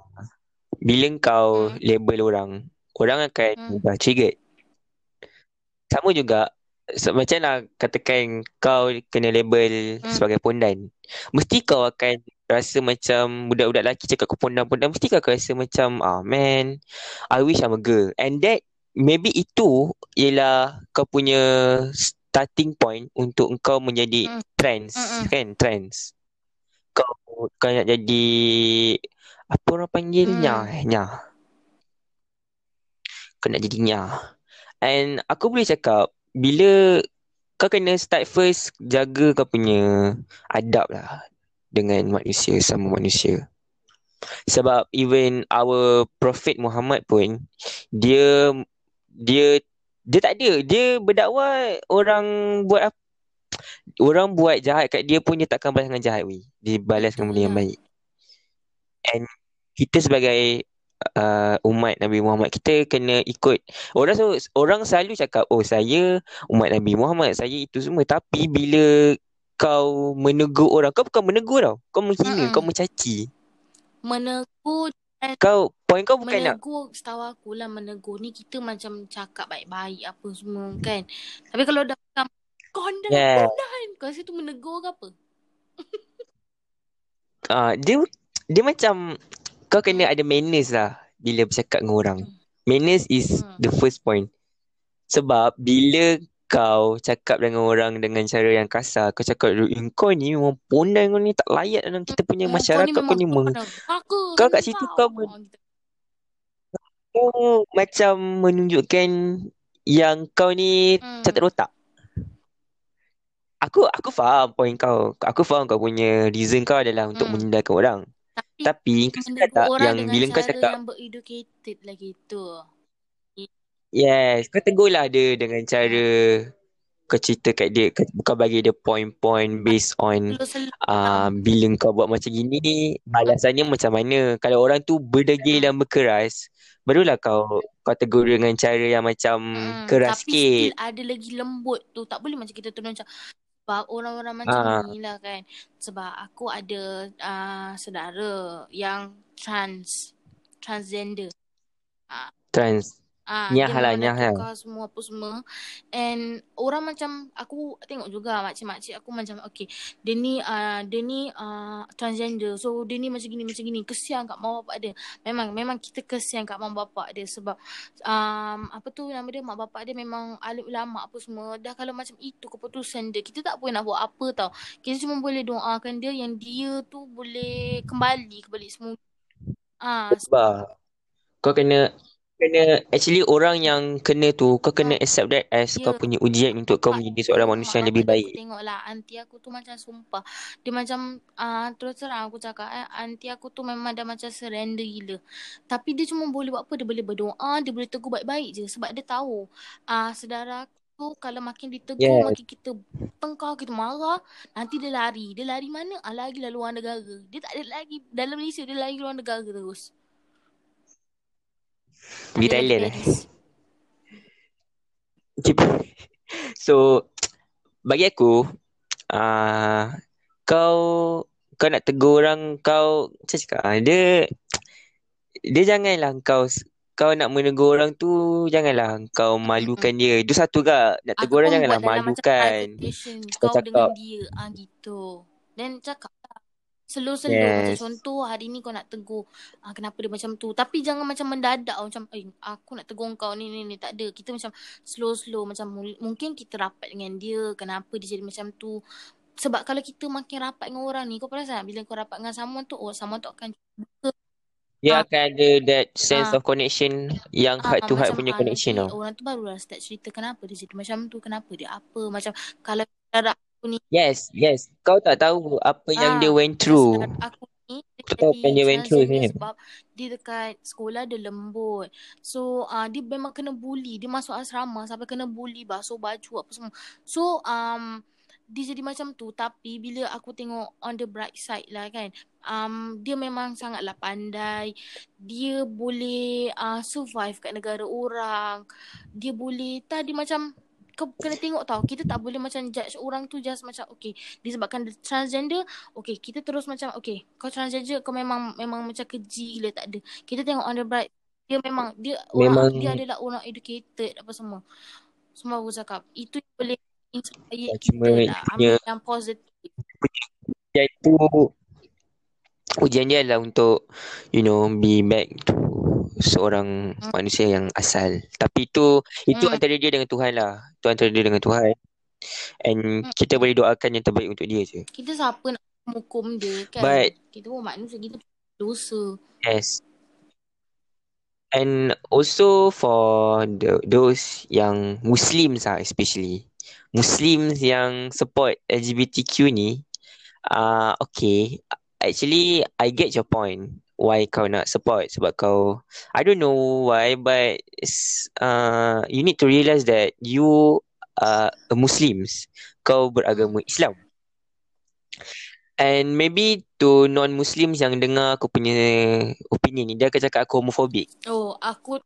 bila kau Hmm. label orang, orang akan Hmm. mudah triggered. Sama juga so, macam lah katakan kau kena label Hmm. sebagai pondan. Mesti kau akan rasa macam budak-budak lelaki cakap kau pondan-pondan. Mesti kau akan rasa macam, ah man, I wish I'm a girl. And that, maybe itu ialah kau punya starting point untuk kau menjadi Hmm. trans, Mm-mm. kan? Trans. Kau, kau nak jadi, apa orang panggil? Hmm. Nyah, eh? Nyah. Kau nak jadi nyah. And aku boleh cakap, bila kau kena start first jaga kau punya adab lah dengan manusia sama manusia. Sebab even our Prophet Muhammad pun dia dia dia tak ada. Dia berdakwah orang buat apa orang buat jahat kat dia pun dia takkan balas dengan jahat weh. Dia balas dengan benda yang Itulah. baik. And kita sebagai uh, umat Nabi Muhammad kita kena ikut orang selalu, orang selalu cakap oh saya umat Nabi Muhammad saya itu semua tapi bila kau menegur orang kau bukan menegur tau kau menghina Mm-mm. kau mencaci Menegur kau point kau bukan nak menegur setahu aku lah menegur ni kita macam cakap baik-baik apa semua kan. Tapi kalau dah macam kondan Yeah. kondan kau rasa tu menegur ke apa? uh, dia dia macam kau kena ada manners lah bila bercakap dengan orang. Manners is Hmm. the first point. Sebab bila kau cakap dengan orang dengan cara yang kasar, kau cakap eh, kau ni memang pondan kau ni tak layak dalam kita punya Oh, masyarakat kau ni meng- Aku Kau kat situ kau men- Oh, kau macam menunjukkan yang kau ni Hmm. ada otak. Aku aku faham point kau. Aku faham kau punya reason kau adalah untuk Hmm. menindalkan orang. Tapi Tapi kau menegur tak yang bila kau cakap yang bereducated lah gitu. Yes, kau tegurlah dia dengan cara kau cerita kat dia, kau, bagi dia point-point based on uh, bila kau buat macam gini, balasannya macam mana. Kalau orang tu berdegil dan berkeras, barulah kau kau tegur dengan cara yang macam Hmm, keras tapi sikit. still ada lagi lembut tu. Tak boleh macam kita turun macam sebab orang-orang macam Ah. ni lah kan. Sebab aku ada uh, saudara yang trans, transgender. Trans. Ah, Nyah lah, nyah lah. tukar semua apa semua. And orang macam aku tengok juga makcik-makcik aku macam okay, dia ni uh, dia ni uh, transgender. So dia ni macam gini macam gini. Kesian kat mak bapak dia. Memang memang kita kesian kat mak bapak dia sebab um, apa tu nama dia mak bapak dia memang alim ulama apa semua. Dah kalau macam itu keputusan dia, kita tak boleh nak buat apa tau. Kita cuma boleh doakan dia yang dia tu boleh kembali ke balik semula. Ah, Sebab kau kena kena actually orang yang kena tu kau kena Hmm. accept that as Ya. kau punya ujian untuk kau menjadi seorang tu, manusia yang lebih baik. Aku tengok lah aunty aku tu macam sumpah. Dia macam uh, terus terang aku cakap eh aunty aku tu memang dah macam surrender gila. Tapi dia cuma boleh buat apa? Dia boleh berdoa, dia boleh tegur baik-baik je sebab dia tahu ah uh, saudara aku kalau makin ditegur Yes. makin kita tengkar kita marah nanti dia lari. Dia lari mana? Ah lari lah luar negara. Dia tak ada lagi dalam Malaysia dia lari luar negara terus. Pergi Thailand eh. So bagi aku uh, kau kau nak tegur orang kau macam cakap ah, dia dia janganlah kau kau nak menegur orang tu janganlah kau malukan dia. Itu satu kak nak tegur orang Ataupun janganlah malukan. Kau kau dengan cakap dia ah gitu. Dan cakap Slow-slow macam yes. contoh hari ni kau nak tegur ah, kenapa dia macam tu. Tapi jangan macam mendadak macam eh aku nak tegur kau ni ni ni tak ada. Kita macam slow-slow macam mul- mungkin kita rapat dengan dia kenapa dia jadi macam tu. Sebab kalau kita makin rapat dengan orang ni kau perasan tak? bila kau rapat dengan someone tu oh someone tu akan buka Dia ah, akan ada that sense ah, of connection yang Ah, heart to heart macam punya connection tau. orang tu barulah start cerita kenapa dia jadi macam tu, kenapa dia apa. Macam kalau aku ni, Yes, yes. Kau tak tahu apa yang dia ah, went through. aku ni dia tahu apa yang dia went through sebenarnya. sebab dia dekat sekolah dia lembut. So ah dia memang kena bully. Dia masuk asrama sampai kena bully basuh baju apa semua. So um dia jadi macam tu tapi bila aku tengok on the bright side lah kan um, dia memang sangatlah pandai dia boleh uh, survive kat negara orang dia boleh tadi macam kau kena tengok tau kita tak boleh macam judge orang tu just macam okay disebabkan dia transgender okay kita terus macam okay kau transgender kau memang memang macam keji gila tak ada. Kita tengok on the bright dia memang dia Memang orang dia adalah orang educated apa semua. Semua aku cakap itu yang boleh inspire ah, cuma kita lah yang positif itu ujian dia adalah untuk you know be back to seorang hmm. manusia yang asal. Tapi itu itu Hmm. antara dia dengan Tuhan lah. Itu antara dia dengan Tuhan. And Hmm. kita boleh doakan yang terbaik untuk dia je. kita siapa nak hukum dia kan But kita pun manusia kita dosa yes. And also for the those yang Muslims lah especially. Muslims yang support LGBTQ ni uh, okay. Actually I get your point why kau nak support sebab kau I don't know why but uh, you need to realise that you are a Muslims. Kau beragama Islam. And maybe to non-Muslims yang dengar aku punya opinion ni, dia akan cakap aku homophobic. oh aku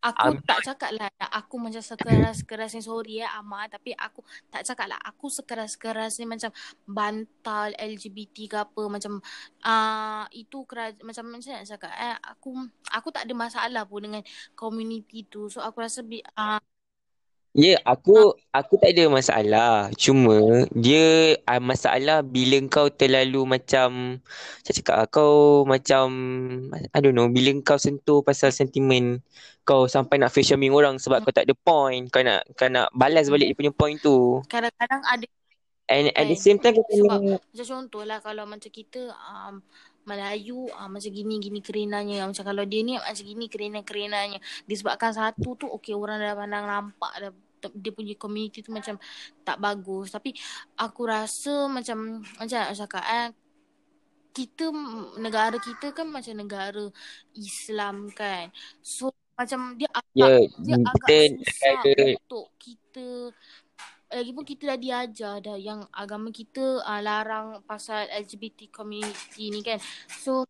aku I'm tak cakap lah aku macam sekeras-keras ni sorry ya Amar tapi aku tak cakap lah. Aku sekeras-keras ni macam bantal LGBT ke apa macam uh, itu keras macam macam nak cakap eh? Aku aku tak ada masalah pun dengan community tu. So aku rasa uh, Ya, aku aku tak ada masalah. Cuma dia uh, masalah bila kau terlalu macam saya cakap lah, kau macam I don't know, bila kau sentuh pasal sentimen kau sampai nak face shaming orang sebab Hmm. kau tak ada point, kau nak kau nak balas balik dia punya point tu. Kadang-kadang ada And at the kan. same time kau Sebab kena macam contoh lah kalau macam kita um, Melayu uh, macam gini-gini kerenanya. Macam kalau dia ni macam gini kerena-kerenanya. Disebabkan satu tu okey orang dah pandang nampak dah dia punya community tu macam tak bagus tapi aku rasa macam macam nak cakap eh kita negara kita kan macam negara Islam kan so macam dia agak ya dia agak susah untuk kita lagipun kita dah diajar dah yang agama kita uh, larang pasal LGBT community ni kan. So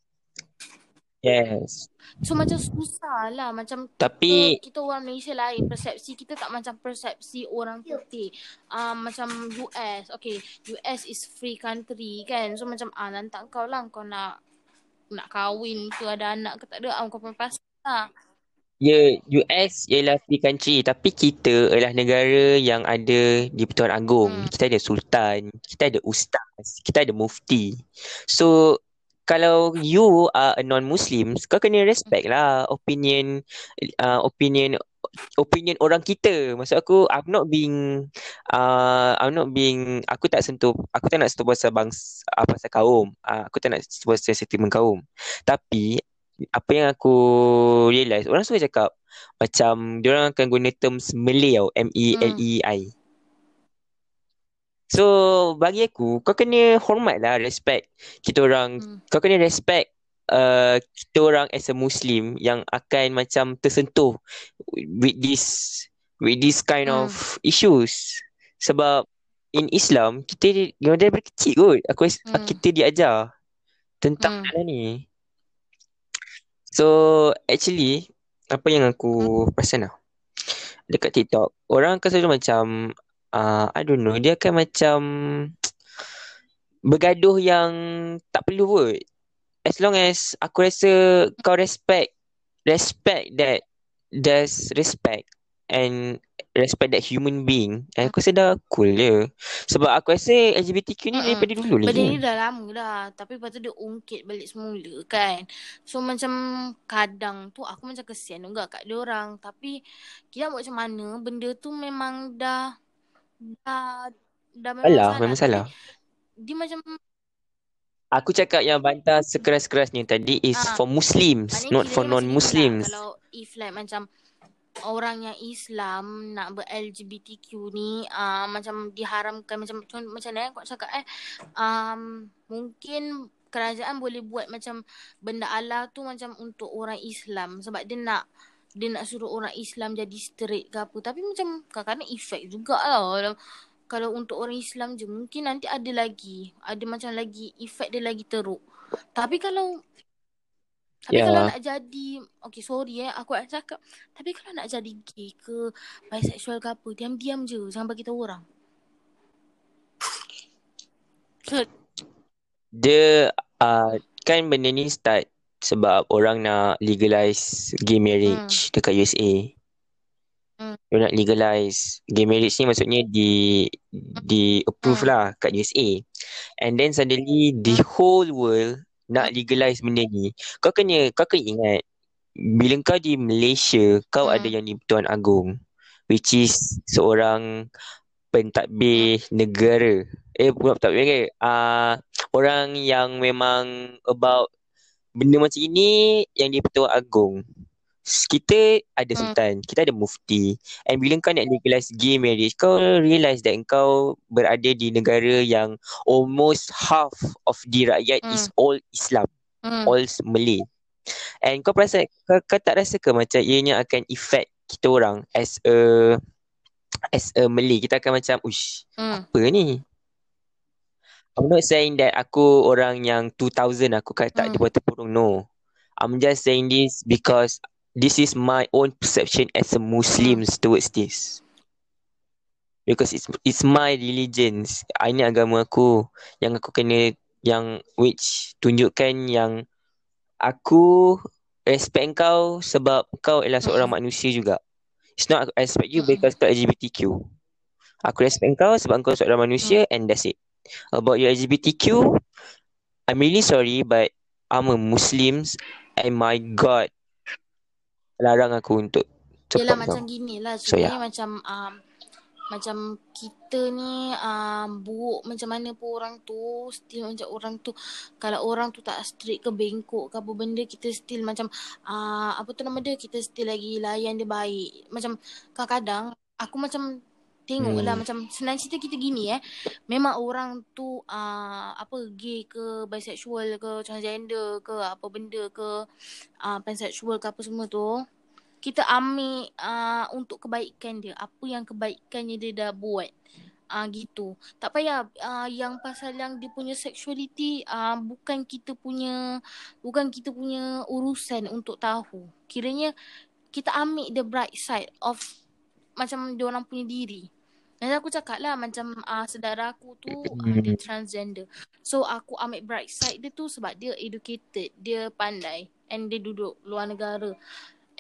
yes. So macam susah lah Macam Tapi kita, kita orang Malaysia lain Persepsi kita tak macam persepsi orang putih. Um, Macam US Okay US is free country kan. So macam ah lantak kau lah Kau nak nak kahwin ke ada anak ke tak ada ah, Kau pun pasal lah Ya, US ialah free country tapi kita adalah negara yang ada di Pertuan Agong. Hmm. Kita ada sultan, kita ada ustaz, kita ada mufti. So kalau you are a non-Muslim, kau kena respect lah opinion uh, opinion opinion orang kita. Maksud aku I'm not being uh, I'm not being aku tak sentuh aku tak nak sentuh pasal bangsa uh, pasal kaum. Uh, aku tak nak sentuh pasal sentimen kaum. Tapi apa yang aku realise orang suka cakap macam diorang akan guna terms Malay tau M E L E I so bagi aku kau kena hormat lah respect kita orang Hmm. kau kena respect uh, kita orang as a Muslim yang akan macam tersentuh with this with this kind Hmm. of issues sebab in Islam kita yang daripada kecil kot aku Hmm. kita diajar tentang Hmm. ni So actually apa yang aku perasan lah dekat TikTok orang akan selalu macam uh, I don't know dia akan macam bergaduh yang tak perlu kot. As long as aku rasa kau respect respect that there's respect and respect that human being and aku rasa dah cool je. Sebab aku rasa LGBTQ ni Mm-mm. daripada dulu lagi Benda ni dah lama dah. Tapi lepas tu dia ungkit balik semula kan. So macam kadang tu aku macam kesian juga kat dia orang. Tapi kita buat macam mana Benda tu memang dah Dah Dah memang Salah, salah. memang salah. Dia macam Aku cakap yang bantah sekeras-kerasnya tadi is Ah, for Muslims, Maknanya not for ni non-Muslims. lah Kalau if like macam Orang yang Islam nak ber-LGBTQ ni uh, macam diharamkan macam macam macam mana kau cakap eh um, mungkin kerajaan boleh buat macam benda Allah tu macam untuk orang Islam sebab dia nak dia nak suruh orang Islam jadi straight ke apa. Tapi macam kadang-kadang efek juga lah kalau, kalau untuk orang Islam je mungkin nanti ada lagi ada macam lagi efek dia lagi teruk. Tapi kalau tapi Ya. kalau nak jadi Okay sorry eh Aku nak cakap Tapi kalau nak jadi gay ke Bisexual ke apa Diam-diam je Jangan bagi tahu orang so, Dia uh, kan benda ni start sebab orang nak legalize gay marriage dekat USA. Hmm. Dia nak legalize gay marriage ni maksudnya di di approve Hmm. lah kat USA. And then suddenly the whole world nak legalize benda ni. Kau kena kau kena ingat bila kau di Malaysia kau Hmm. ada yang di Pertuan Agong which is seorang pentadbir negara. Eh bukan pentadbir negara. Ah orang yang memang about benda macam ini yang di Pertuan Agong. Kita ada Hmm. sultan, kita ada mufti. And bila kau nak legalize gay marriage, kau realise that kau berada di negara yang almost half of the rakyat Hmm. is all Islam, hmm. all Malay. And kau perasan, kau, kau tak rasa ke macam ianya akan effect kita orang as a as a Malay, kita akan macam, ush, Hmm. apa ni? I'm not saying that aku orang yang 2000 aku kata tak Hmm. di bawah terpurung. No. I'm just saying this because this is my own perception as a Muslim towards this. Because it's it's my religion. Ini agama aku yang aku kena yang which tunjukkan yang aku respect kau sebab kau adalah seorang Hmm. manusia juga. It's not I respect you because kau LGBTQ. Aku respect kau sebab kau seorang manusia and that's it. About your LGBTQ, I'm really sorry but I'm a Muslim and my God larang aku untuk Yelah support kau. macam gini lah So, yeah. macam um, macam kita ni um, buruk macam mana pun orang tu still macam orang tu kalau orang tu tak straight ke bengkok ke apa benda kita still macam uh, apa tu nama dia kita still lagi layan dia baik macam kadang-kadang aku macam tengok lah Hmm. macam senang cerita kita gini eh memang orang tu uh, apa gay ke bisexual ke transgender ke apa benda ke uh, pansexual ke apa semua tu kita ambil uh, untuk kebaikan dia. Apa yang kebaikannya dia dah buat. Ah uh, gitu. Tak payah uh, yang pasal yang dia punya sexuality uh, bukan kita punya bukan kita punya urusan untuk tahu. Kiranya kita ambil the bright side of macam dia orang punya diri. Dan aku cakap lah macam uh, saudara aku tu uh, dia transgender. So aku ambil bright side dia tu sebab dia educated, dia pandai and dia duduk luar negara.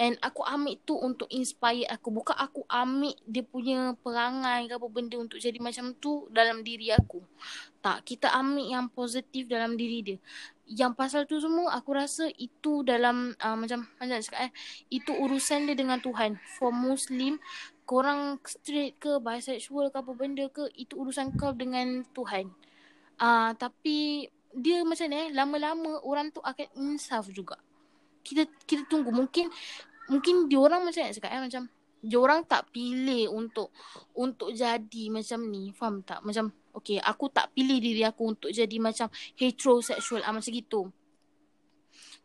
And aku ambil tu untuk inspire aku. Bukan aku ambil dia punya perangai ke apa benda untuk jadi macam tu dalam diri aku. Tak, kita ambil yang positif dalam diri dia. Yang pasal tu semua aku rasa itu dalam uh, macam macam cakap eh, itu urusan dia dengan Tuhan. For Muslim, korang straight ke bisexual ke apa benda ke, itu urusan kau dengan Tuhan. Uh, tapi dia macam ni eh, lama-lama orang tu akan insaf juga. Kita kita tunggu. Mungkin mungkin dia orang macam nak cakap eh macam dia orang tak pilih untuk untuk jadi macam ni. Faham tak? Macam okay aku tak pilih diri aku untuk jadi macam heterosexual. Ah macam gitu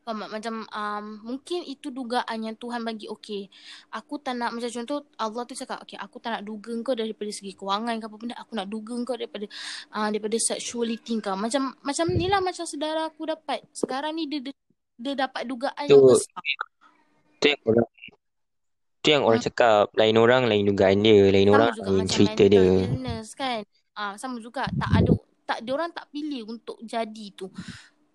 faham tak macam um, mungkin itu dugaan yang Tuhan bagi okay aku tak nak macam contoh Allah tu cakap okay aku tak nak duga kau daripada segi kewangan ke apa benda aku nak duga kau daripada uh, daripada sexuality kau macam macam ni lah macam saudara aku dapat sekarang ni dia, dia dia dapat dugaan Tu, yang besar. tu yang orang tu yang orang cakap lain orang lain dugaan dia, lain sama orang lain cerita dia. illness kan. Ah sama juga tak ada tak dia orang tak pilih untuk jadi tu.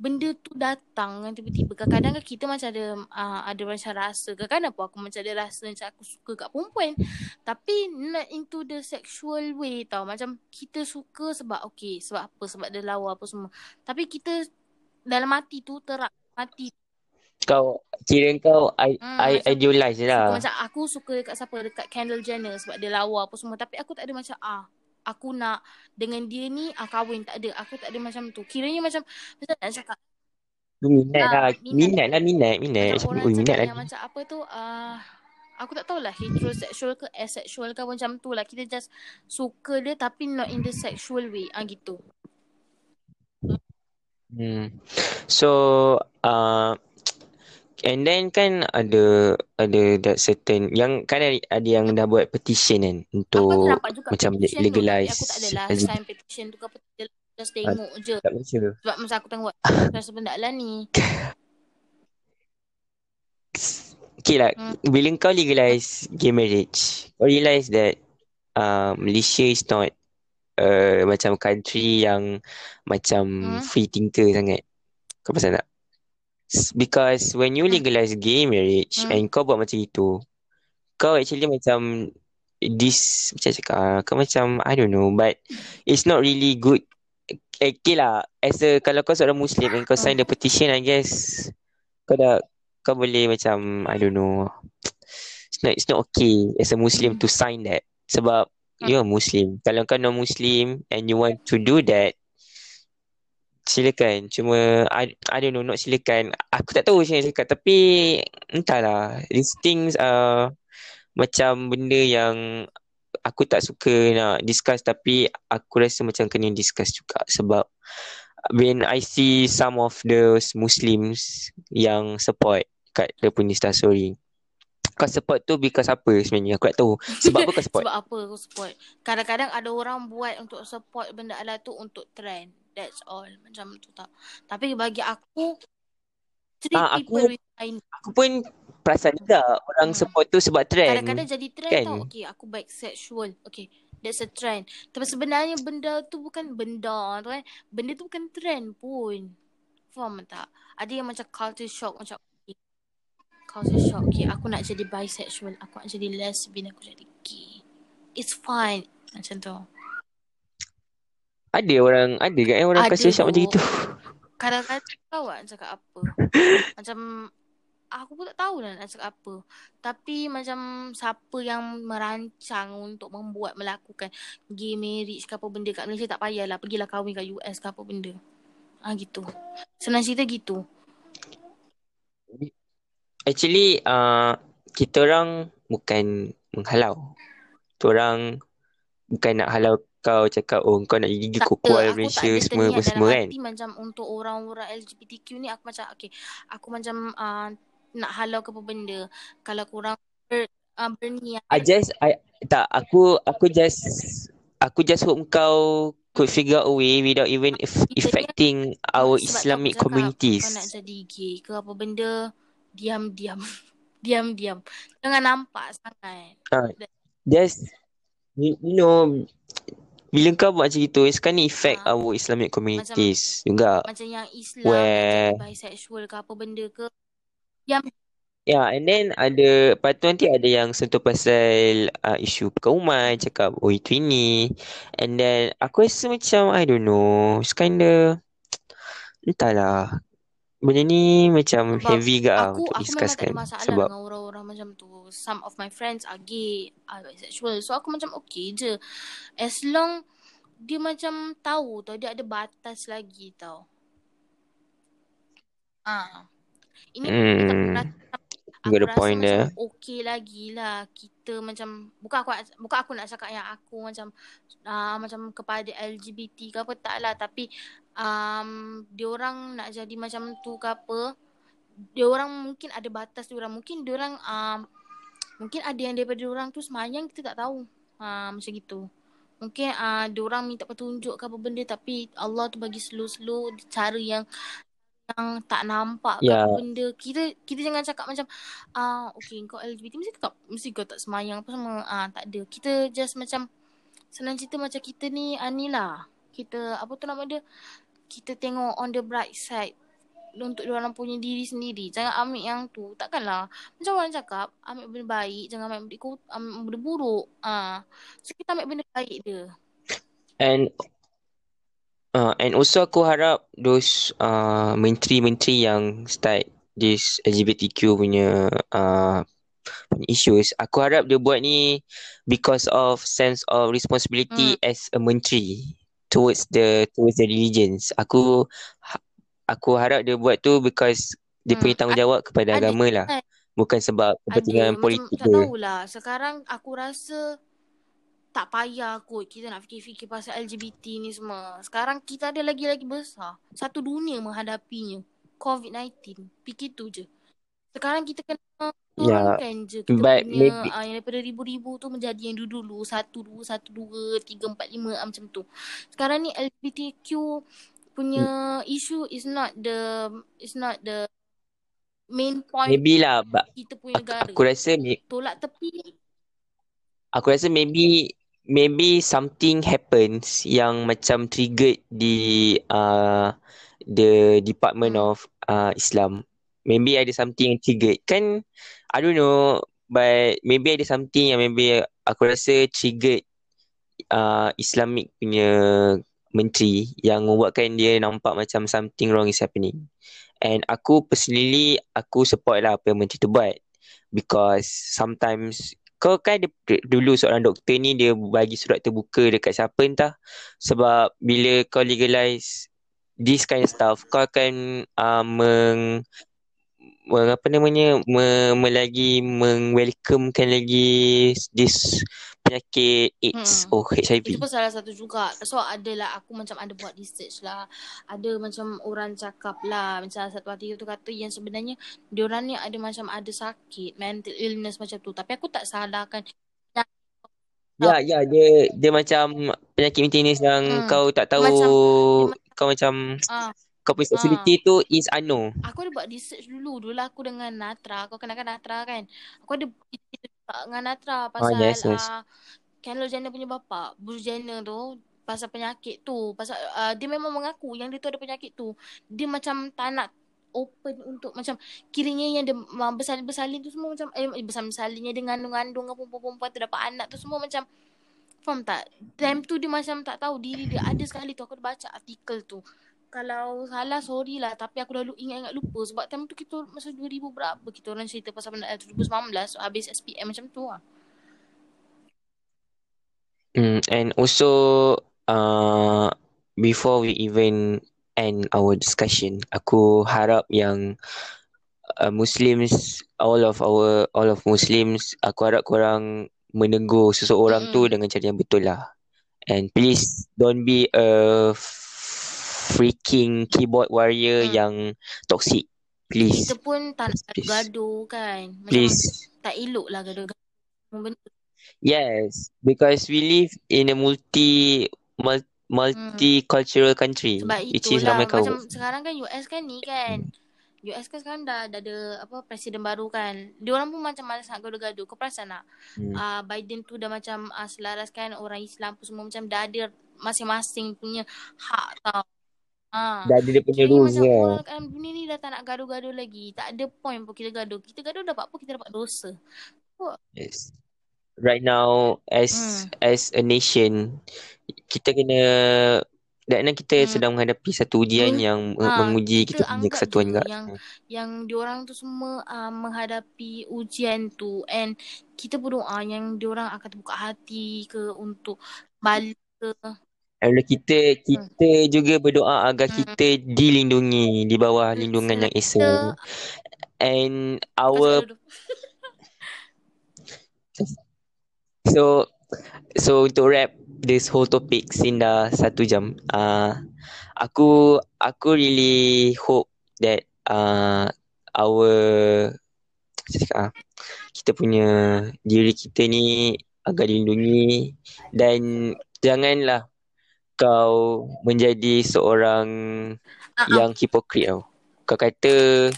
Benda tu datang kan tiba-tiba. Kadang-kadang kan kita macam ada uh, ada macam rasa. Kadang-kadang apa aku macam ada rasa macam aku suka kat perempuan. Tapi not into the sexual way tau. Macam kita suka sebab okay. Sebab apa? Sebab dia lawa apa semua. Tapi kita dalam hati tu terak hati Kau kira kau I, Hmm, I macam- idealize Suka lah. macam aku suka dekat siapa dekat Kendall Jenner sebab dia lawa apa semua tapi aku tak ada macam ah aku nak dengan dia ni ah kahwin tak ada aku tak ada macam tu kiranya macam macam nak cakap minat Ah, lah. minat. Minat lah minat. Minat. macam orang minat ni. macam apa tu ah aku tak tahulah heterosexual ke asexual ke macam tu lah kita just suka dia tapi not in the sexual way ah gitu Hmm. So uh, and then kan ada ada that certain yang kan ada, ada yang dah buat petition kan untuk macam legalize aku tak adalah sign petition tu ke apa just tengok je Tak baca. sebab masa aku tengok rasa benda lah ni Okay lah, Hmm. bila kau legalize gay marriage, kau realise that uh, Malaysia is not uh, macam country yang macam Hmm. free thinker sangat. Kau pasal tak? Because when you Hmm. legalize gay marriage Hmm. and kau buat macam itu, kau actually macam this macam cakap ah, kau macam I don't know but it's not really good. Okay lah, as a kalau kau seorang Muslim and kau sign the petition, I guess kau dah kau boleh macam I don't know. It's not it's not okay as a Muslim Hmm. to sign that sebab you're a Muslim. Kalau kau non Muslim and you want to do that, silakan. Cuma I, I don't know, not silakan. Aku tak tahu macam mana cakap tapi entahlah. These things are macam benda yang aku tak suka nak discuss tapi aku rasa macam kena discuss juga sebab when I see some of those Muslims yang support kat dia punya Insta story. Kau support tu because apa sebenarnya? Aku tak tahu. Sebab apa kau support? Sebab apa aku support? Kadang-kadang ada orang buat untuk support benda ala tu untuk trend. That's all. Macam tu tak. Tapi bagi aku, treat Ah, aku- people with kindness. Aku pun perasan juga orang Hmm. support tu sebab trend. Kadang-kadang jadi trend kan? tau. Okay, aku bisexual. Okay, that's a trend. Tapi sebenarnya benda tu bukan benda tu kan. Benda tu bukan trend pun. Faham tak? Ada yang macam culture shock macam okay. saya shock. Okay, aku nak jadi bisexual. Aku nak jadi lesbian. Aku jadi gay. It's fine. Macam tu. Ada orang, ada kan orang Ada kasi shock macam tu. itu. Kadang-kadang kau nak cakap apa. macam aku pun tak tahu lah nak cakap apa. Tapi macam siapa yang merancang untuk membuat melakukan gay marriage ke apa benda kat Malaysia tak payahlah. Pergilah kahwin kat US ke apa benda. Ah gitu. Senang cerita gitu. Actually, uh, kita orang bukan menghalau. Kita orang bukan nak halau kau cakap, oh kau nak gigi Tak kau kual Aku tak Malaysia ada semua apa semua kan. hati macam untuk orang-orang LGBTQ ni aku macam okay. Aku macam uh, nak halau ke apa benda. Kalau korang ber, uh, berniat. I just, I, tak, aku, aku just, aku just hope kau could figure a way without even affecting our Islamic cakap communities. kau nak jadi gay ke apa benda. Diam-diam. Diam-diam. Jangan nampak sangat. Uh, just, you, you know, bila kau buat macam itu, sekarang ni affect Ha. our Islamic communities juga. Macam yang Islam Where, jadi bisexual ke apa benda ke. Diam. Yeah, and then ada, lepas tu nanti ada yang sentuh pasal uh, isu perkauman, cakap, oh itu ini. And then, aku rasa macam, I don't know, it's kinda, entahlah. Benda ni macam Sebab heavy ke lah aku untuk aku memang tak discusskan. ada masalah Sebab, dengan orang-orang macam tu. Some of my friends are gay, are bisexual. So aku macam okay je. As long dia macam tahu tau dia ada batas lagi tau. Ah. Ini aku hmm, rasa aku rasa point macam there. okey lagi lah kita macam bukan aku bukan aku nak cakap yang aku macam uh, macam kepada LGBT ke apa tak lah tapi um, dia orang nak jadi macam tu ke apa dia orang mungkin ada batas dia orang mungkin dia orang um, mungkin ada yang daripada orang tu semayang kita tak tahu. Uh, macam gitu. Mungkin uh, dia orang minta petunjuk ke apa benda tapi Allah tu bagi slow-slow cara yang yang tak nampak ke Ya, apa benda. Kita kita jangan cakap macam ah okey kau LGBT mesti kau mesti kau tak semayang apa semua. Ah tak ada. Kita just macam senang cerita macam kita ni ah, ni lah. Kita apa tu nama dia? Kita tengok on the bright side untuk orang punya diri sendiri. Jangan ambil yang tu. Takkanlah. Macam orang cakap ambil benda baik jangan ambil benda, kot- ambil benda buruk. Ah so kita ambil benda baik dia. And uh, and also aku harap those uh, menteri-menteri yang start this LGBTQ punya uh, issues, aku harap dia buat ni because of sense of responsibility hmm. as a menteri towards the towards the religions. Aku ha- aku harap dia buat tu because dia hmm. punya tanggungjawab kepada ada agama lah, kan bukan sebab Ada kepentingan macam politik tak dia. tahulah sekarang aku rasa tak payah kot kita nak fikir-fikir pasal LGBT ni semua. Sekarang kita ada lagi-lagi besar. Satu dunia menghadapinya. COVID-19. Fikir tu je. Sekarang kita kena Yeah, turunkan je kita but punya maybe uh, yang daripada ribu-ribu tu menjadi yang dulu-dulu. Satu, dua, satu, dua, tiga, empat, lima uh, macam tu. Sekarang ni LGBTQ punya issue is not the is not the main point maybe lah kita punya aku, negara. aku rasa may- Tolak tepi aku rasa maybe maybe something happens yang macam triggered di uh, the Department hmm. of uh, Islam. Maybe ada something yang triggered. Kan I don't know but maybe ada something yang maybe aku rasa triggered uh, Islamic punya menteri yang membuatkan dia nampak macam something wrong is happening. And aku personally aku support lah apa yang menteri tu buat because sometimes kau kan dia, dulu seorang doktor ni dia bagi surat terbuka dekat siapa entah sebab bila kau legalize this kind of stuff kau akan uh, meng, apa namanya me, me lagi meng-welcomekan lagi this penyakit AIDS Hmm. or HIV. Itu pun salah satu juga. So adalah aku macam ada buat research lah. Ada macam orang cakap lah. Macam satu artikel tu kata yang sebenarnya diorang ni ada macam ada sakit. Mental illness macam tu. Tapi aku tak salahkan. Ya, ya, dia dia macam penyakit maintenance yang Hmm. kau tak tahu, Macam dia kau macam ah kau punya ah sexuality tu is unknown. Aku ada buat research dulu. Dulu aku dengan Natra. Kau kenalkan Natra kan? Aku ada dengan Natra Ah, pasal yes, yes. uh, Kendall Jenner punya bapa. Bruce Jenner tu. Pasal penyakit tu. Pasal uh, dia memang mengaku yang dia tu ada penyakit tu. Dia macam tak nak open untuk macam kiranya yang dia bersalin-bersalin tu semua macam eh bersalin-bersalin yang dia ngandung-ngandung dengan perempuan-perempuan tu dapat anak tu semua macam Faham tak? Time tu dia macam tak tahu diri dia. Ada sekali tu aku baca artikel tu. Kalau salah sorry lah. Tapi aku dah ingat-ingat lupa. Sebab time tu kita masa 2000 berapa kita orang cerita pasal benda 2019. Habis SPM macam tu lah. Mm, and also uh, before we even end our discussion, aku harap yang uh, Muslims, all of our, all of Muslims, aku harap korang menegur seseorang mm. tu dengan cara yang betul lah. And please don't be a freaking keyboard warrior mm. yang toxic. Please. Kita pun tak nak gaduh kan. Macam please. Tak elok lah gaduh-gaduh. Yes, because we live in a multi multi multicultural country Sebab which is ramai kaum. Macam sekarang kan US kan ni kan. Hmm. US kan sekarang dah, dah ada apa presiden baru kan. Dia orang pun macam malas nak gaduh-gaduh. Kau perasan tak? Hmm. Uh, Biden tu dah macam uh, selaraskan orang Islam pun semua macam dah ada masing-masing punya hak tau. Ha. Dah ada dia punya rules macam ya. orang kat dunia ni dah tak nak gaduh-gaduh lagi. Tak ada point pun kita gaduh. Kita gaduh dapat apa? Kita dapat dosa. Oh. Yes. Right now as hmm. as a nation kita kena dan kita hmm. sedang menghadapi satu ujian hmm. yang ha, menguji kita, kita punya kesatuan juga. Yang yang diorang tu semua uh, menghadapi ujian tu and kita berdoa yang diorang akan terbuka hati ke untuk balik ke dan kita kita hmm. juga berdoa agar hmm. kita dilindungi di bawah lindungan yang Esa. And our So so untuk wrap this whole topic sin dah satu jam. Uh, aku aku really hope that uh, our cakap, uh, kita punya diri kita ni agak dilindungi dan janganlah kau menjadi seorang uh-uh. yang hipokrit tau. Kau kata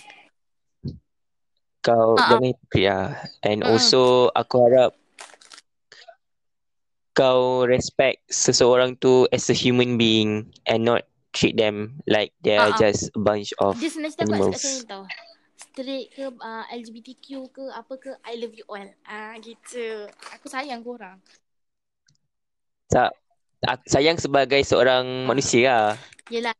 kau uh-uh. jangan hipokrit lah. And uh-uh. also aku harap kau respect seseorang tu as a human being and not treat them like they are uh-uh. just a bunch of Dia animals. Dia tau. Straight ke uh, LGBTQ ke apa ke I love you all. Ah uh, gitu. Aku sayang korang. Tak. Sayang sebagai seorang manusia lah. Yelah.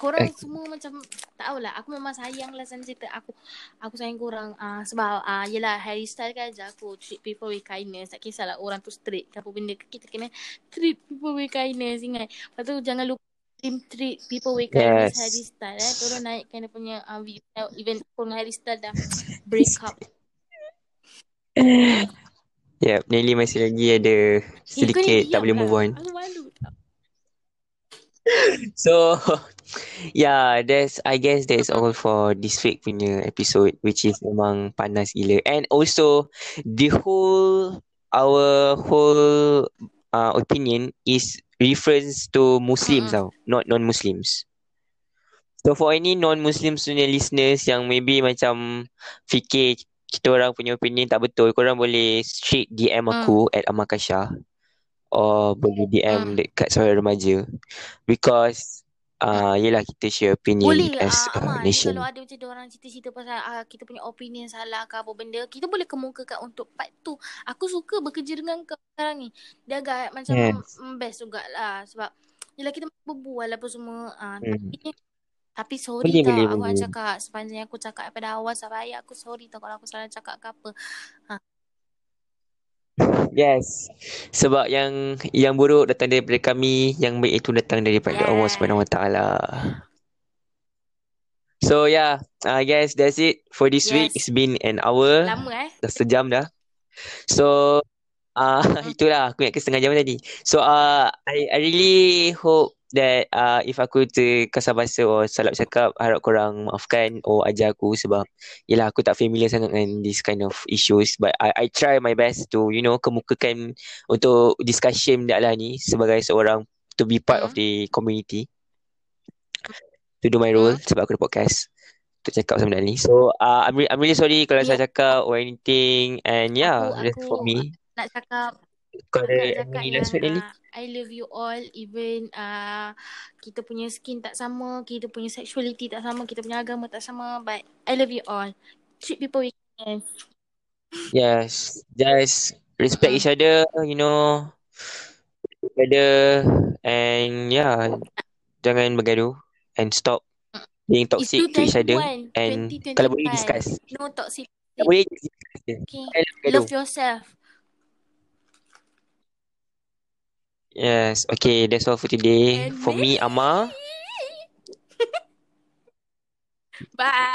Korang eh. semua macam tak tahulah. Aku memang sayang lah sana cerita. Aku aku sayang korang. Uh, sebab uh, yelah Harry Styles kan aja aku treat people with kindness. Tak kisahlah orang tu straight ke apa benda. Kita kena treat people with kindness. Ingat. Lepas tu jangan lupa team treat people with kindness yes. Harry Styles. Eh. Tolong naikkan dia punya uh, video. Even pun Harry Styles dah break up. Ya, yep, Nelly masih lagi ada sedikit hey, tak boleh move on. Aku malu. so yeah that's I guess that's all for this week punya episode which is memang panas gila and also the whole our whole uh, opinion is reference to Muslims mm-hmm. tau not non-Muslims so for any non-Muslims punya listeners yang maybe macam fikir kita orang punya opinion tak betul korang boleh straight DM aku mm. at Amakasha or boleh DM mm. dekat Suara Remaja because uh, yelah kita share opinion boleh, as uh, a Amal, nation. Kalau ada macam orang cerita-cerita pasal uh, kita punya opinion salah ke apa benda, kita boleh kemukakan untuk part tu. Aku suka bekerja dengan kau sekarang ni. Dia agak macam yes. best jugalah sebab yelah kita berbual apa semua. Uh, hmm. Tapi tapi sorry boleh, tau boleh, aku boleh. nak cakap sepanjang aku cakap daripada awal sampai akhir aku sorry tau kalau aku salah cakap ke apa. Ha. Yes. Sebab yang yang buruk datang daripada kami, yang baik itu datang daripada yeah. Allah Subhanahu Wa Taala. So yeah, I guess that's it for this yes. week. It's been an hour. Lama eh. Dah sejam dah. So uh, itulah aku ingat ke setengah jam tadi. So uh, I I really hope that uh, if aku terkasar bahasa or salah cakap harap korang maafkan or ajar aku sebab yelah aku tak familiar sangat dengan this kind of issues. But I I try my best to you know kemukakan untuk discussion dia lah ni sebagai seorang to be part of the community. To do my role sebab aku ada podcast untuk cakap benda ni. So uh, I'm, re- I'm really sorry kalau yeah. saya cakap or anything and yeah aku, that's for me. nak cakap Kau ada any last word Ellie? I love you all even uh, kita punya skin tak sama, kita punya sexuality tak sama, kita punya agama tak sama but I love you all. Treat people with kindness. Yes. Just respect each other, you know. Each other and yeah, jangan bergaduh and stop being toxic to each other 2021, and kalau boleh 2025. discuss. No toxic. Kalau boleh discuss je. Okay. Love yourself. Yes. Okay, that's all for today. And For me, Amar. Bye.